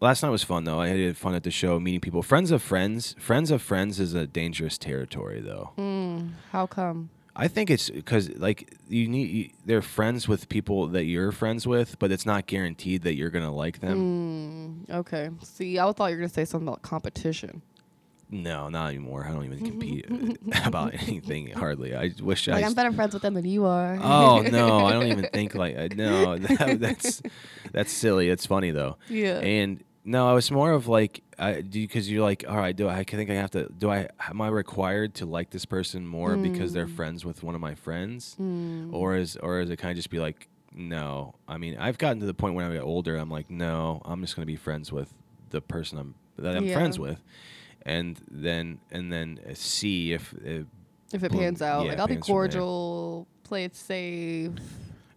last night was fun though. I had fun at the show meeting people. Friends of friends. Friends of friends is a dangerous territory though. Mm, how come? I think it's because like you need you, they're friends with people that you're friends with, but it's not guaranteed that you're gonna like them. Mm, okay. See, I thought you were gonna say something about competition. No, not anymore. I don't even compete about anything hardly. I wish I. Like I'm better friends with them than you are. oh no, I don't even think like I no. That, that's that's silly. It's funny though. Yeah. And no, I was more of like I do because you're like, all right, do I, I think I have to? Do I am I required to like this person more because they're mm. friends with one of my friends, mm. or is or is it kind of just be like, no? I mean, I've gotten to the point when I get older, I'm like, no, I'm just gonna be friends with the person I'm that I'm Yeah. friends with, and then and then uh, see if. if if it pans out, Yeah, like I'll be pans from there. cordial, play it safe.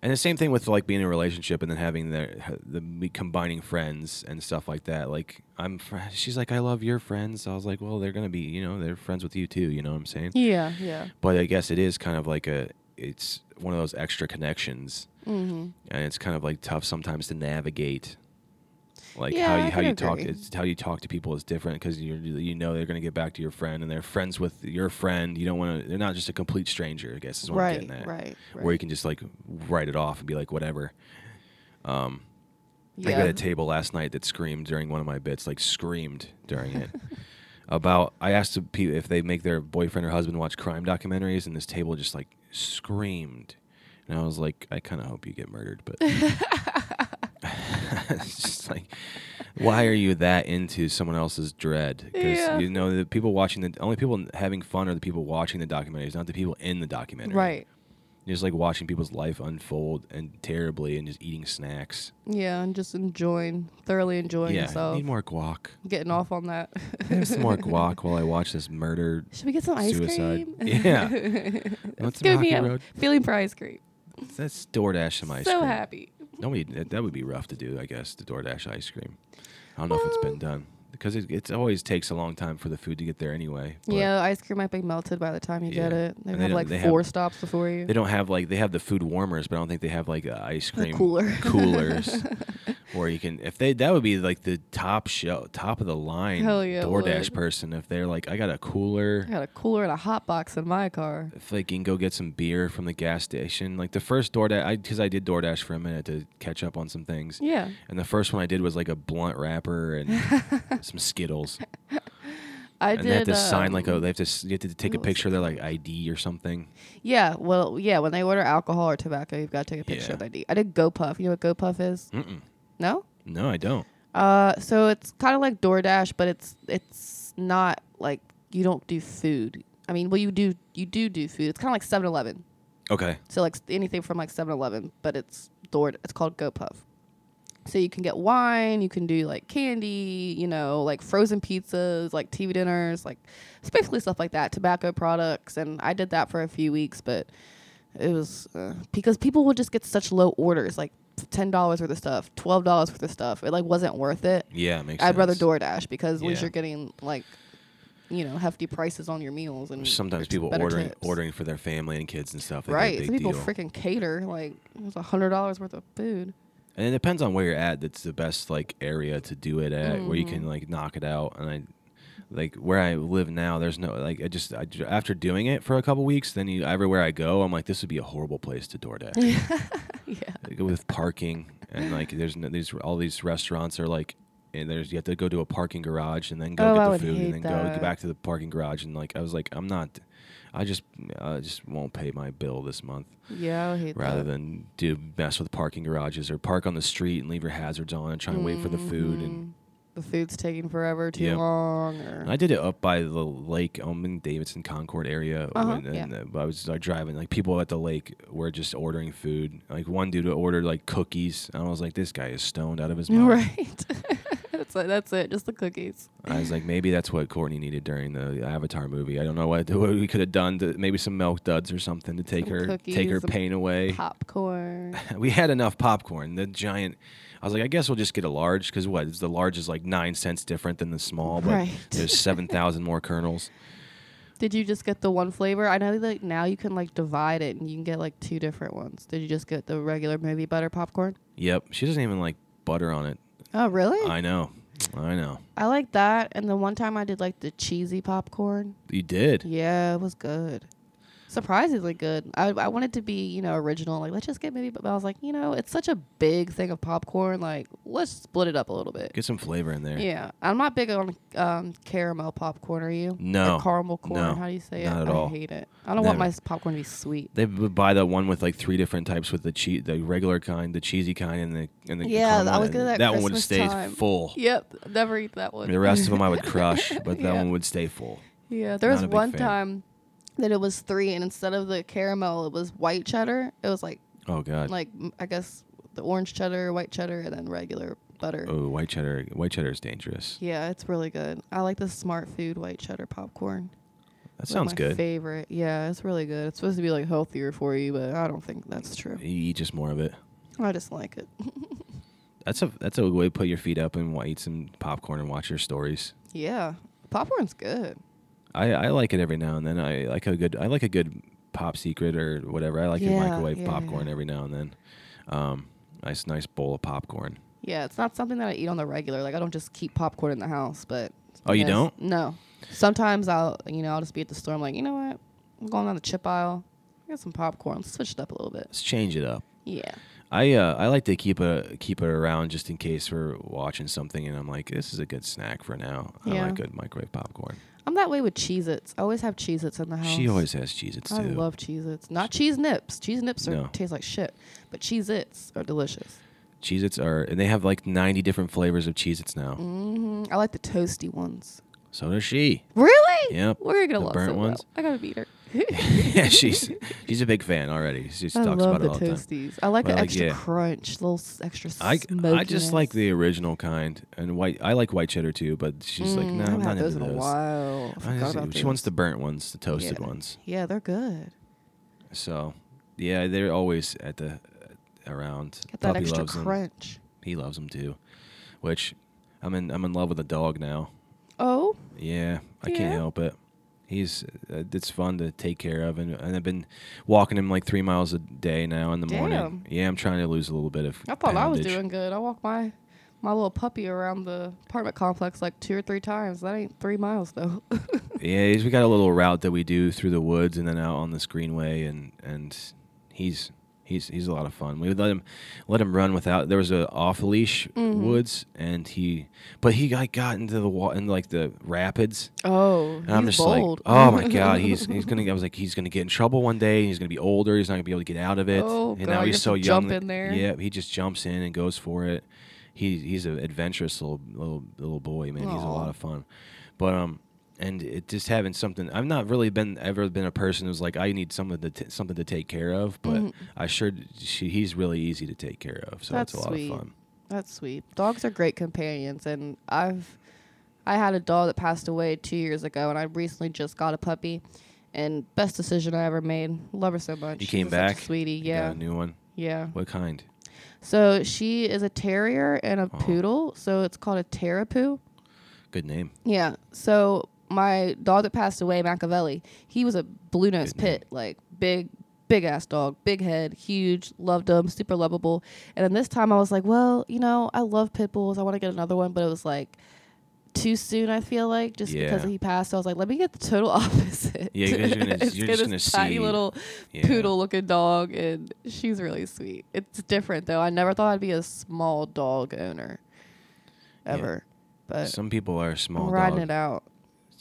And the same thing with like being in a relationship and then having the the me combining friends and stuff like that. Like I'm, fr- she's like, I love your friends. I was like, well, they're gonna be, you know, they're friends with you too. You know what I'm saying? Yeah, yeah. But I guess it is kind of like a, it's one of those extra connections, Mm-hmm. and it's kind of like tough sometimes to navigate. Like Yeah, how you how you talk, it's how you talk to people is different because you you know they're gonna get back to your friend and they're friends with your friend. You don't want to. They're not just a complete stranger. I guess is what I'm Right, getting at right, right. where you can just like write it off and be like whatever. Um, I got a table last night that screamed during one of my bits, like screamed during it. About I asked people if they make their boyfriend or husband watch crime documentaries, and this table just like screamed, and I was like, I kind of hope you get murdered, but it's just like, why are you that into someone else's dread? Because Yeah. you know the people watching the only people having fun are the people watching the documentaries, not the people in the documentary. right. Just like watching people's life unfold and terribly, and just eating snacks. Yeah, and just enjoying, thoroughly enjoying yeah, yourself. need more guac. Getting off on that. Have some more guac while I watch this murder Should we get some ice suicide. cream? Yeah. What's some Give me Rocky a Road? feeling for ice cream. That's DoorDash some ice so cream. So happy. Nobody that, that would be rough to do, I guess, the DoorDash ice cream. I don't know if it's been done because it it's always takes a long time for the food to get there anyway. Yeah, ice cream might be melted by the time you get it. They And they have don't- like they four have- stops before you. They don't have like they have the food warmers, but I don't think they have like uh, ice cream cooler. coolers or you can if they that would be like the top show top of the line Hell yeah, it DoorDash would. person if they're like I got a cooler I got a cooler and a hot box in my car. if they can go get some beer from the gas station like the first DoorDash I because I did DoorDash for a minute to catch up on some things Yeah. and the first one I did was like a blunt wrapper and some Skittles I and did. they have to sign like a um, they have to you have to take a picture of their like ID or something Yeah, well, yeah. When they order alcohol or tobacco, you've got to take a picture Yeah. of ID. I did GoPuff. You know what GoPuff is? Mm-mm. No. no I don't Uh, so it's kind of like DoorDash, but it's it's not like you don't do food. I mean, well, you do you do do food. It's kind of like 7-Eleven. okay So like s- anything from like 7-Eleven, but it's Door. It's called GoPuff. So you can get wine, you can do like candy, you know, like frozen pizzas, like TV dinners, like it's basically stuff like that, tobacco products, and I did that for a few weeks, but it was uh, because people would just get such low orders, like ten dollars worth of stuff, twelve dollars worth of stuff. It like wasn't worth it. yeah it makes I'd rather. DoorDash because at least you're getting like, you know, hefty prices on your meals and sometimes people ordering tips. ordering for their family and kids and stuff Right, some people freaking cater like it was a hundred dollars worth of food. And it depends on where you're at. That's the best like area to do it at, where you Mm-hmm. can like knock it out. And I, like where I live now, there's no like I just I, after doing it for a couple weeks, then you everywhere I go, I'm like this would be a horrible place to DoorDash Yeah. Like, with parking and like there's no, these all these restaurants are like. And there's you have to go to a parking garage and then go Oh, get the food and then go that. get back to the parking garage and like I was like I'm not I just I just won't pay my bill this month Yeah, rather that. than do mess with parking garages or park on the street and leave your hazards on and try and wait for the food and Mhm. the food's taking forever too Yep. long. I did it up by the lake, um, in Davidson Concord area. Uh-huh, when- and, yeah. uh, I was like driving, like people at the lake were just ordering food. Like one dude ordered like cookies, and I was like, "This guy is stoned out of his mind." right. that's it. That's it. Just the cookies. I was like, maybe that's what Courtney needed during the Avatar movie. I don't know what, what we could have done. To, maybe some milk duds or something to take Some her cookies, take her pain away. Popcorn. we had enough popcorn. The giant. I was like, I guess we'll just get a large because what? The large is like nine cents different than the small, but Right. there's seven thousand more kernels. Did you just get the one flavor? I know that now you can like divide it and you can get like two different ones. Did you just get the regular maybe butter popcorn? Yep, she doesn't even like butter on it. Oh, really? I, know. I know, I like that. And the one time I did like the cheesy popcorn. You did. Yeah, it was good. Surprisingly good. I I wanted to be, you know, original. Like, let's just get maybe, but I was like, you know, it's such a big thing of popcorn. Like, let's split it up a little bit. Get some flavor in there. Yeah, I'm not big on um, caramel popcorn. Are you? No, Or caramel corn. no, How do you say not it? at I all. hate it. I don't want my popcorn to be sweet. They would buy the one with like three different types with the cheese, the regular kind, the cheesy kind, and the and the Yeah, I was and gonna that one would stay time. full. Yep, never eat that one. The rest of them I would crush, but that Yeah. one would stay full. Yeah, there was one fan. time that it was three, and instead of the caramel, it was white cheddar. It was like Oh god. like I guess the orange cheddar, white cheddar, and then regular butter. oh, white cheddar. White cheddar is dangerous. Yeah, it's really good. I like the Smartfood white cheddar popcorn. That Like sounds my good. Favorite. Yeah, it's really good. It's supposed to be like healthier for you, but I don't think that's true. You eat just more of it. I just like it. That's a that's a way to put your feet up and eat some popcorn and watch your stories. yeah, popcorn's good. I, I like it every now and then. I like a good I like a good pop secret or whatever. I like Yeah, a microwave yeah, popcorn yeah. every now and then. Um, nice nice bowl of popcorn. Yeah, it's not something that I eat on the regular. Like I don't just keep popcorn in the house, but Oh, you don't? No. Sometimes I'll, you know, I'll just be at the store. I'm like, you know what? I'm going down the chip aisle. I got some popcorn. Let's switch it up a little bit. Let's change it up. Yeah. I uh, I like to keep a keep it around just in case we're watching something and I'm like this is a good snack for now. I Yeah. like good microwave popcorn. I'm that way with Cheez Its. I always have Cheez Its in the house. She always has Cheez-Its too. I love Cheez Its. Not Cheese Nips. Cheese Nips are, No. taste like shit. But Cheez Its are delicious. Cheez-Its are and they have like 90 different flavors of Cheez-Its now. hmm I like the toasty ones. So does she. Really? Yep. We're gonna The love burnt so ones? well. I gotta beat her. yeah, she's she's a big fan already. She just I talks love about the it all the time. toasties. I like the extra yeah. crunch, little s- extra I, smokiness. I just like the original kind and white. I like white cheddar too, but she's like, Mm, no, I I'm haven't not had those into in a those. while. I I forgot just- about she wants those. the burnt ones, the toasted Yeah. ones. Yeah, they're good. So, yeah, they're always at the uh, around. Get that Puppy extra loves crunch. He loves them too, which I'm in. I'm in love with a dog now. Oh, Yeah, I Yeah? can't help it. He's uh, it's fun to take care of, and, and I've been walking him like three miles a day now in the morning. Yeah, I'm trying to lose a little bit of. I thought I was doing good. I walked my my little puppy around the apartment complex like two or three times. That ain't three miles though. Yeah, he's, we got a little route that we do through the woods and then out on this greenway, and and he's he's he's a lot of fun. We would let him let him run without. There was a off leash Mm-hmm. woods, and he but he got got into the wa- in like the rapids, oh, and I'm he's just bold. like, oh my god, he's he's gonna. I was like, he's gonna get in trouble one day. He's gonna be older. He's not gonna be able to get out of it. Oh, and God, now he's so to young. jump in there. Yeah, he just jumps in and goes for it. He he's an adventurous little little little boy, man. He's a lot of fun. But um, and it just having something. I've not really been ever been a person who's like I need something to t- something to take care of. But mm-hmm. I sure she, he's really easy to take care of. So That's that's, a lot sweet. of fun. That's sweet. Dogs are great companions, and I've I had a dog that passed away two years ago, and I recently just got a puppy, and best decision I ever made. Love her so much. You came back, sweetie. You got Yeah, a new one. yeah. What kind? So she is a terrier and a Oh. poodle, so it's called a terrapoo. Good name. Yeah. So my dog that passed away, Machiavelli, he was a blue nose mm-hmm. pit, like big, big ass dog, big head, huge, loved him, super lovable. And then this time I was like, well, you know, I love pit bulls. I want to get another one, but it was like too soon. I feel like just because he passed, I was like, let me get the total opposite. Yeah, you're gonna- you're just gonna tiny little Yeah. poodle looking dog, and she's really sweet. It's different though. I never thought I'd be a small dog owner, Yeah. ever. But Some people are I'm small riding dog. it out.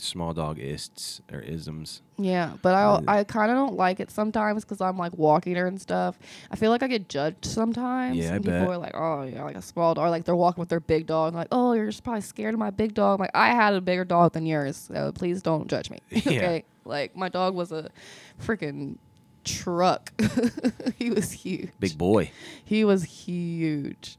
Small dog ists or isms. Yeah, but I I kind of don't like it sometimes because I'm like walking her and stuff. I feel like I get judged sometimes. Yeah, I and people bet. are like, "Oh, yeah, like a small dog." Or like they're walking with their big dog. Like, "Oh, you're just probably scared of my big dog." I'm like, I had a bigger dog than yours, so please don't judge me. Yeah. okay, like my dog was a freaking truck. he was huge. Big boy. He was huge.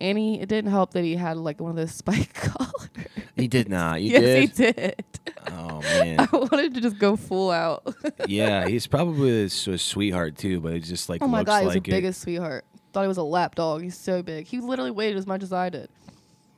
And he, it didn't help that he had like one of those spike collars. He did not. You yes, did. he did. Oh man. I wanted to just go full out. yeah, he's probably a, sweetheart too, but it just like Oh my looks god, he was like the it. biggest sweetheart. Thought he was a lap dog. He's so big. He literally weighed as much as I did.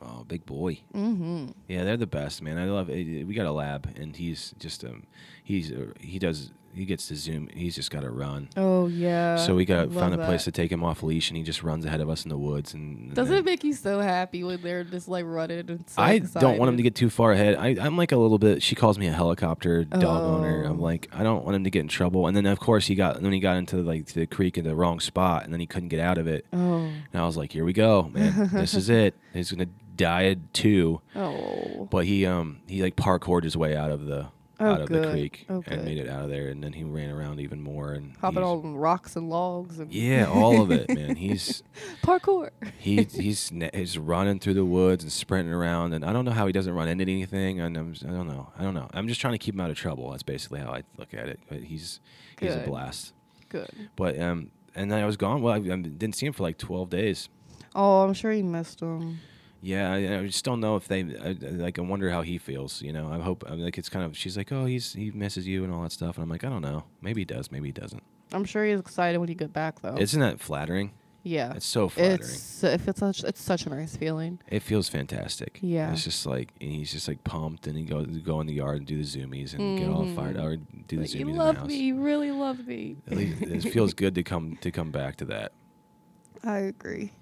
Oh, big boy. Mm-hmm. Yeah, they're the best, man. I love it. We got a lab, and he's just um, he's uh, he does he gets to zoom. He's just got to run. Oh yeah. so we got found a place to take him off leash, and he just runs ahead of us in the woods. And and Doesn't it make you so happy when they're just like running and so I don't want him to get too far ahead. I, I'm like a little bit. She calls me a helicopter dog owner. I'm Oh. like, I don't want him to get in trouble. And then of course he got when he got into like the creek in the wrong spot, and then he couldn't get out of it. Oh. And I was like, here we go, man. this is it. He's gonna die at two. Oh. But he um he like parkoured his way out of the Oh, out of the creek Oh, and good. made it out of there, and then he ran around even more and Hopping on rocks and logs and Yeah, all of it, man. He's parkour. he he's he's running through the woods and sprinting around, and I don't know how he doesn't run into anything. And I'm, I don't know. I don't know. I'm just trying to keep him out of trouble. That's basically how I look at it. But he's he's a blast. Good. But um, and then I was gone. Well, I, I didn't see him for like 12 days. Oh, I'm sure he missed him. Yeah, I, I just don't know if they I, like. I wonder how he feels. You know, I hope. I mean, like it's kind of. She's like, oh, he's he misses you and all that stuff, and I'm like, I don't know. Maybe he does. Maybe he doesn't. I'm sure he's excited when you get back though. Isn't that flattering? yeah. It's so flattering. It's if it's such it's such a nice feeling. it feels fantastic. Yeah. it's just like and he's just like pumped, and he goes go in the yard and do the zoomies and get all fired mm-hmm. up or do the Like, zoomies you in love the house. me. You really love me. At least it feels good to come to come back to that. I agree.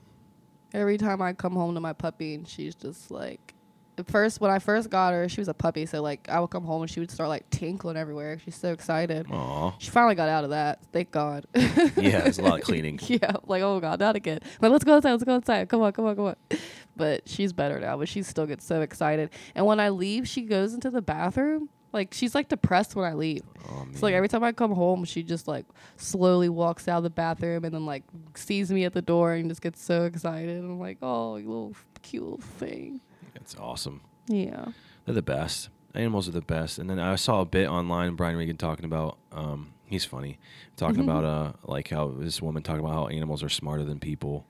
Every time I come home to my puppy and she's just like at first when I first got her, she was a puppy, so like I would come home and she would start like tinkling everywhere. She's so excited. Aw. She finally got out of that. Thank God. Yeah, it's a lot of cleaning. yeah, like oh god, not again. Like let's go outside, let's go outside. Come on, come on, come on. But she's better now, but she still gets so excited. And when I leave, she goes into the bathroom. Like she's like depressed when I leave. Oh, So like every time I come home, she just like slowly walks out of the bathroom and then like sees me at the door and just gets so excited. And I'm like, oh, you little cute little thing. It's awesome. Yeah. They're the best. Animals are the best. And then I saw a bit online, Brian Regan talking about. Um, he's funny, talking Mm-hmm. about uh, like how this woman talking about how animals are smarter than people,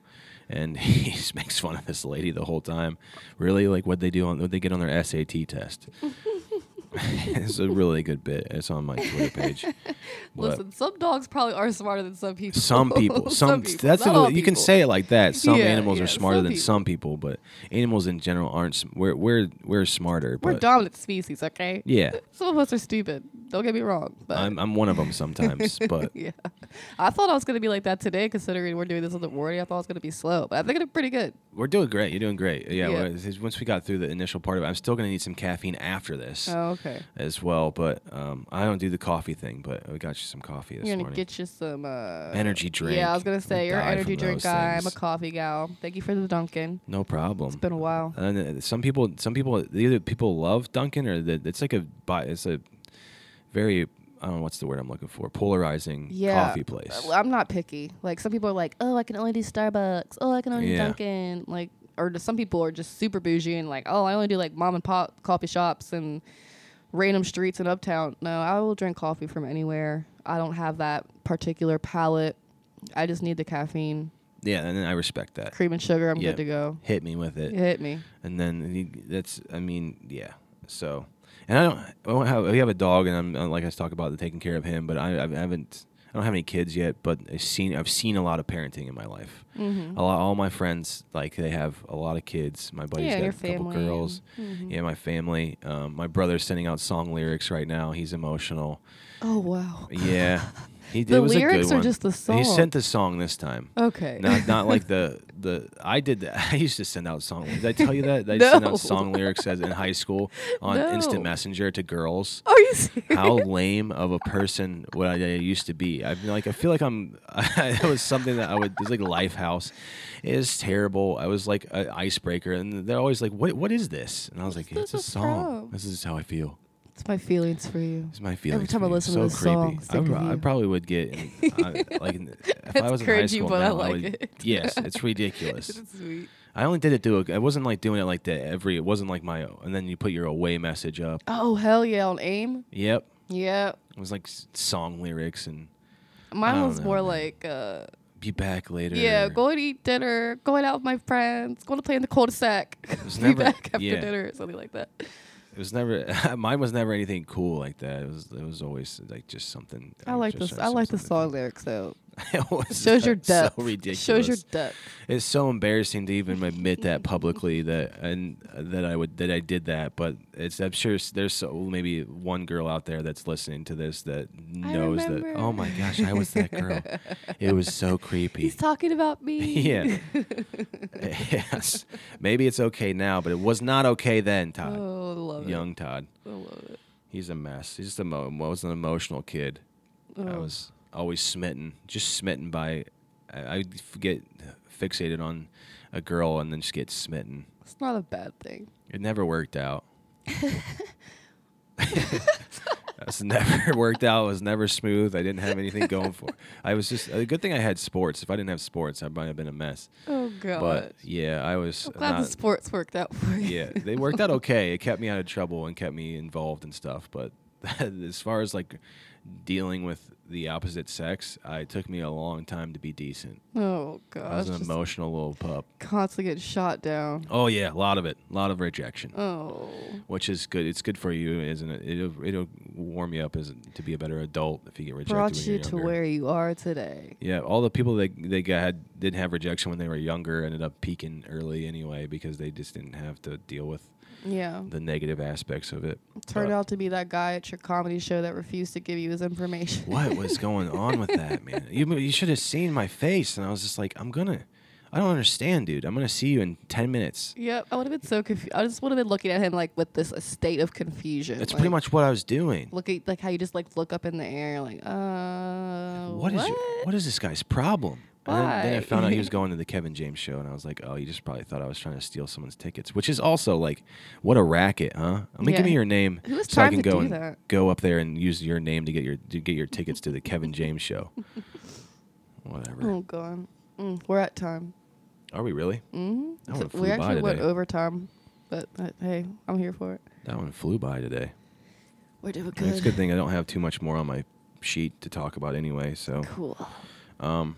and he just makes fun of this lady the whole time. Really, like what they do on what they get on their SAT test. it's a really good bit. It's on my Twitter page. Listen, some dogs probably are smarter than some people. some people, some, people, that's a, you can say it like that. Some Yeah, animals yeah, are smarter some than people. some people, but animals in general aren't. We're we're we're smarter. We're dominant species, okay? yeah, uh, Some of us are stupid. Don't get me wrong. But I'm I'm one of them sometimes, but yeah. I thought I was gonna be like that today, considering we're doing this in the morning. I thought I was gonna be slow, but I think it's pretty good. We're doing great. You're doing great. Yeah. Yeah. Once we got through the initial part of it, I'm still gonna need some caffeine after this Oh, okay. as well. But um, I don't do the coffee thing. But we got you some coffee this You're gonna morning. get you some uh, Energy drink. Yeah, I was gonna say you're an die energy from drink those guy. I'm a things. coffee gal. Thank you for the Dunkin'. no problem. It's been a while. And uh, some people, some people, either people love Dunkin' or that it's like a, bi- it's a very, I don't know what's the word I'm looking for, polarizing Yeah, coffee place. I'm not picky. Like some people are like, oh, I can only do Starbucks. Oh, I can only do Yeah. Dunkin'. Like, or just some people are just super bougie and like, oh, I only do like mom and pop coffee shops and random streets in Uptown. No, I will drink coffee from anywhere. I don't have that particular palate. I just need the caffeine, yeah, and I respect that. cream and sugar. I'm Yeah. good to go. Hit me with it. Hit me. and then that's I mean yeah so and I don't I don't have we have a dog and I'm uh, like I was talking about the taking care of him but I, I haven't I don't have any kids yet but I've seen I've seen a lot of parenting in my life Mm-hmm. a lot all my friends like they have a lot of kids my buddy's Yeah, got a couple girls Mhm. yeah my family um, my brother's sending out song lyrics right now he's emotional Oh wow. yeah he The it was a lyrics one. just the song. he sent the song this time Okay. not not like the the I did that. I used to send out song. Did I tell you that? I to send out song lyrics as in high school on No. instant messenger to girls. Are you serious? How lame of a person what I, I used to be? I mean, like I feel like I'm. it was something that I would. It was like Lifehouse. It is terrible. I was like an icebreaker, and they're always like, "What? What is this?" And I was like, "It's a song. from?" This is how I feel. It's my feelings for you. It's my feelings." Every time for I you. listen so to this creepy. song, I, think I probably would get in, I, like in- if I It's was in high school but I now, like would, it. Yes, it's ridiculous. It's sweet. I only did it to. A, I wasn't like doing it like that every. It wasn't like my. And then you put your away message up. Oh hell yeah, on AIM. Yep. Yep. It was like song lyrics and mine was know, more man. like, uh, be back later. yeah, going to eat dinner, going out with my friends, going to play in the cul-de-sac, be never- back after yeah. dinner, or something like that. It was never. mine was never anything cool like that. It was. It was always like just something. I like this. I like the song lyrics though. it was Shows your so ridiculous. Shows your depth. It's so embarrassing to even admit that publicly that and uh, that I would that I did that. But it's I'm sure there's so, maybe one girl out there that's listening to this that knows that. Oh my gosh, I was that girl. it was so creepy. He's talking about me. yeah. yes. Maybe it's okay now, but it was not okay then, Todd. Oh, I love it. Young Todd. I love it. He's a mess. He's just a mo- was an emotional kid. I Oh. was always smitten, just smitten by. I, I get fixated on a girl and then just get smitten. It's not a bad thing. It never worked out. It's never worked out. It was never smooth. I didn't have anything going for. I was just a good thing. I had sports. If I didn't have sports, I might have been a mess. Oh god. But yeah, I was. I'm glad not- the sports worked out for you. yeah, they worked out okay. It kept me out of trouble and kept me involved and stuff. But as far as like dealing with the opposite sex, uh, it took me a long time to be decent. Oh I was an Just emotional little pup. constantly getting shot down. Oh yeah, a lot of it, a lot of rejection, Oh. which is good. It's good for you, isn't it? It'll it'll warm you up as to be a better adult if you get rejected. Brought you you're to where you are today. Yeah, all the people that they got had, didn't have rejection when they were younger ended up peaking early anyway because they just didn't have to deal with Yeah. the negative aspects of it. Turned out to be that guy at your comedy show that refused to give you his information. what was going on with that man you, you should have seen my face and i was just like i'm gonna i don't understand dude i'm gonna see you in 10 minutes Yep, I would have been so confused. I just would have been looking at him like with this a state of confusion. that's like, pretty much what i was doing Look at like how you just like look up in the air, like, uh, what is your, what is this guy's problem and then, then i found out he was going to the kevin james show and i was like oh you just probably thought i was trying to steal someone's tickets which is also like what a racket huh let me give me your name Who so i can go and that? go up there and use your name to get your to get your tickets to the kevin james show whatever Oh god, mm, we're at time. are we really hmm one we actually went overtime, but uh, hey, I'm here for it. that one flew by today We're doing I mean, It's a good. good thing I don't have too much more on my sheet to talk about anyway. So, Cool. um,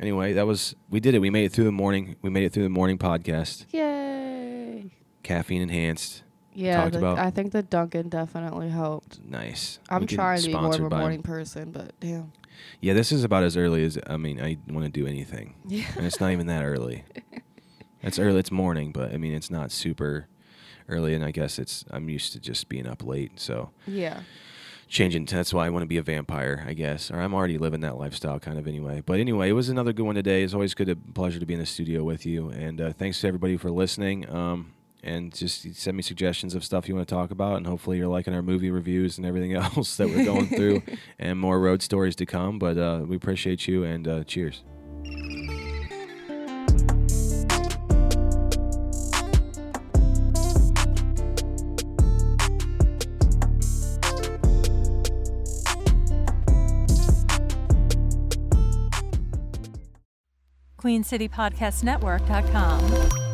anyway, that was we did it. We made it through the morning. We made it through the morning podcast. Yay. Caffeine enhanced. Yeah, talked the- about- I think the Dunkin' definitely helped. Nice. I'm trying to be more of a morning person, but damn. Yeah, this is about as early as I mean I want to do anything, Yeah. and it's not even that early. It's early. It's morning, but I mean it's not super early, and I guess it's I'm used to just being up late, so Yeah. Changing. That's why I want to be a vampire, I guess, or I'm already living that lifestyle kind of anyway. But anyway, it was another good one today. It's always good, a pleasure to be in the studio with you, and uh, thanks to everybody for listening. Um, and just send me suggestions of stuff you want to talk about, and hopefully you're liking our movie reviews and everything else that we're going through, and more road stories to come. But uh, we appreciate you, and uh, cheers. QueenCityPodcastNetwork.com.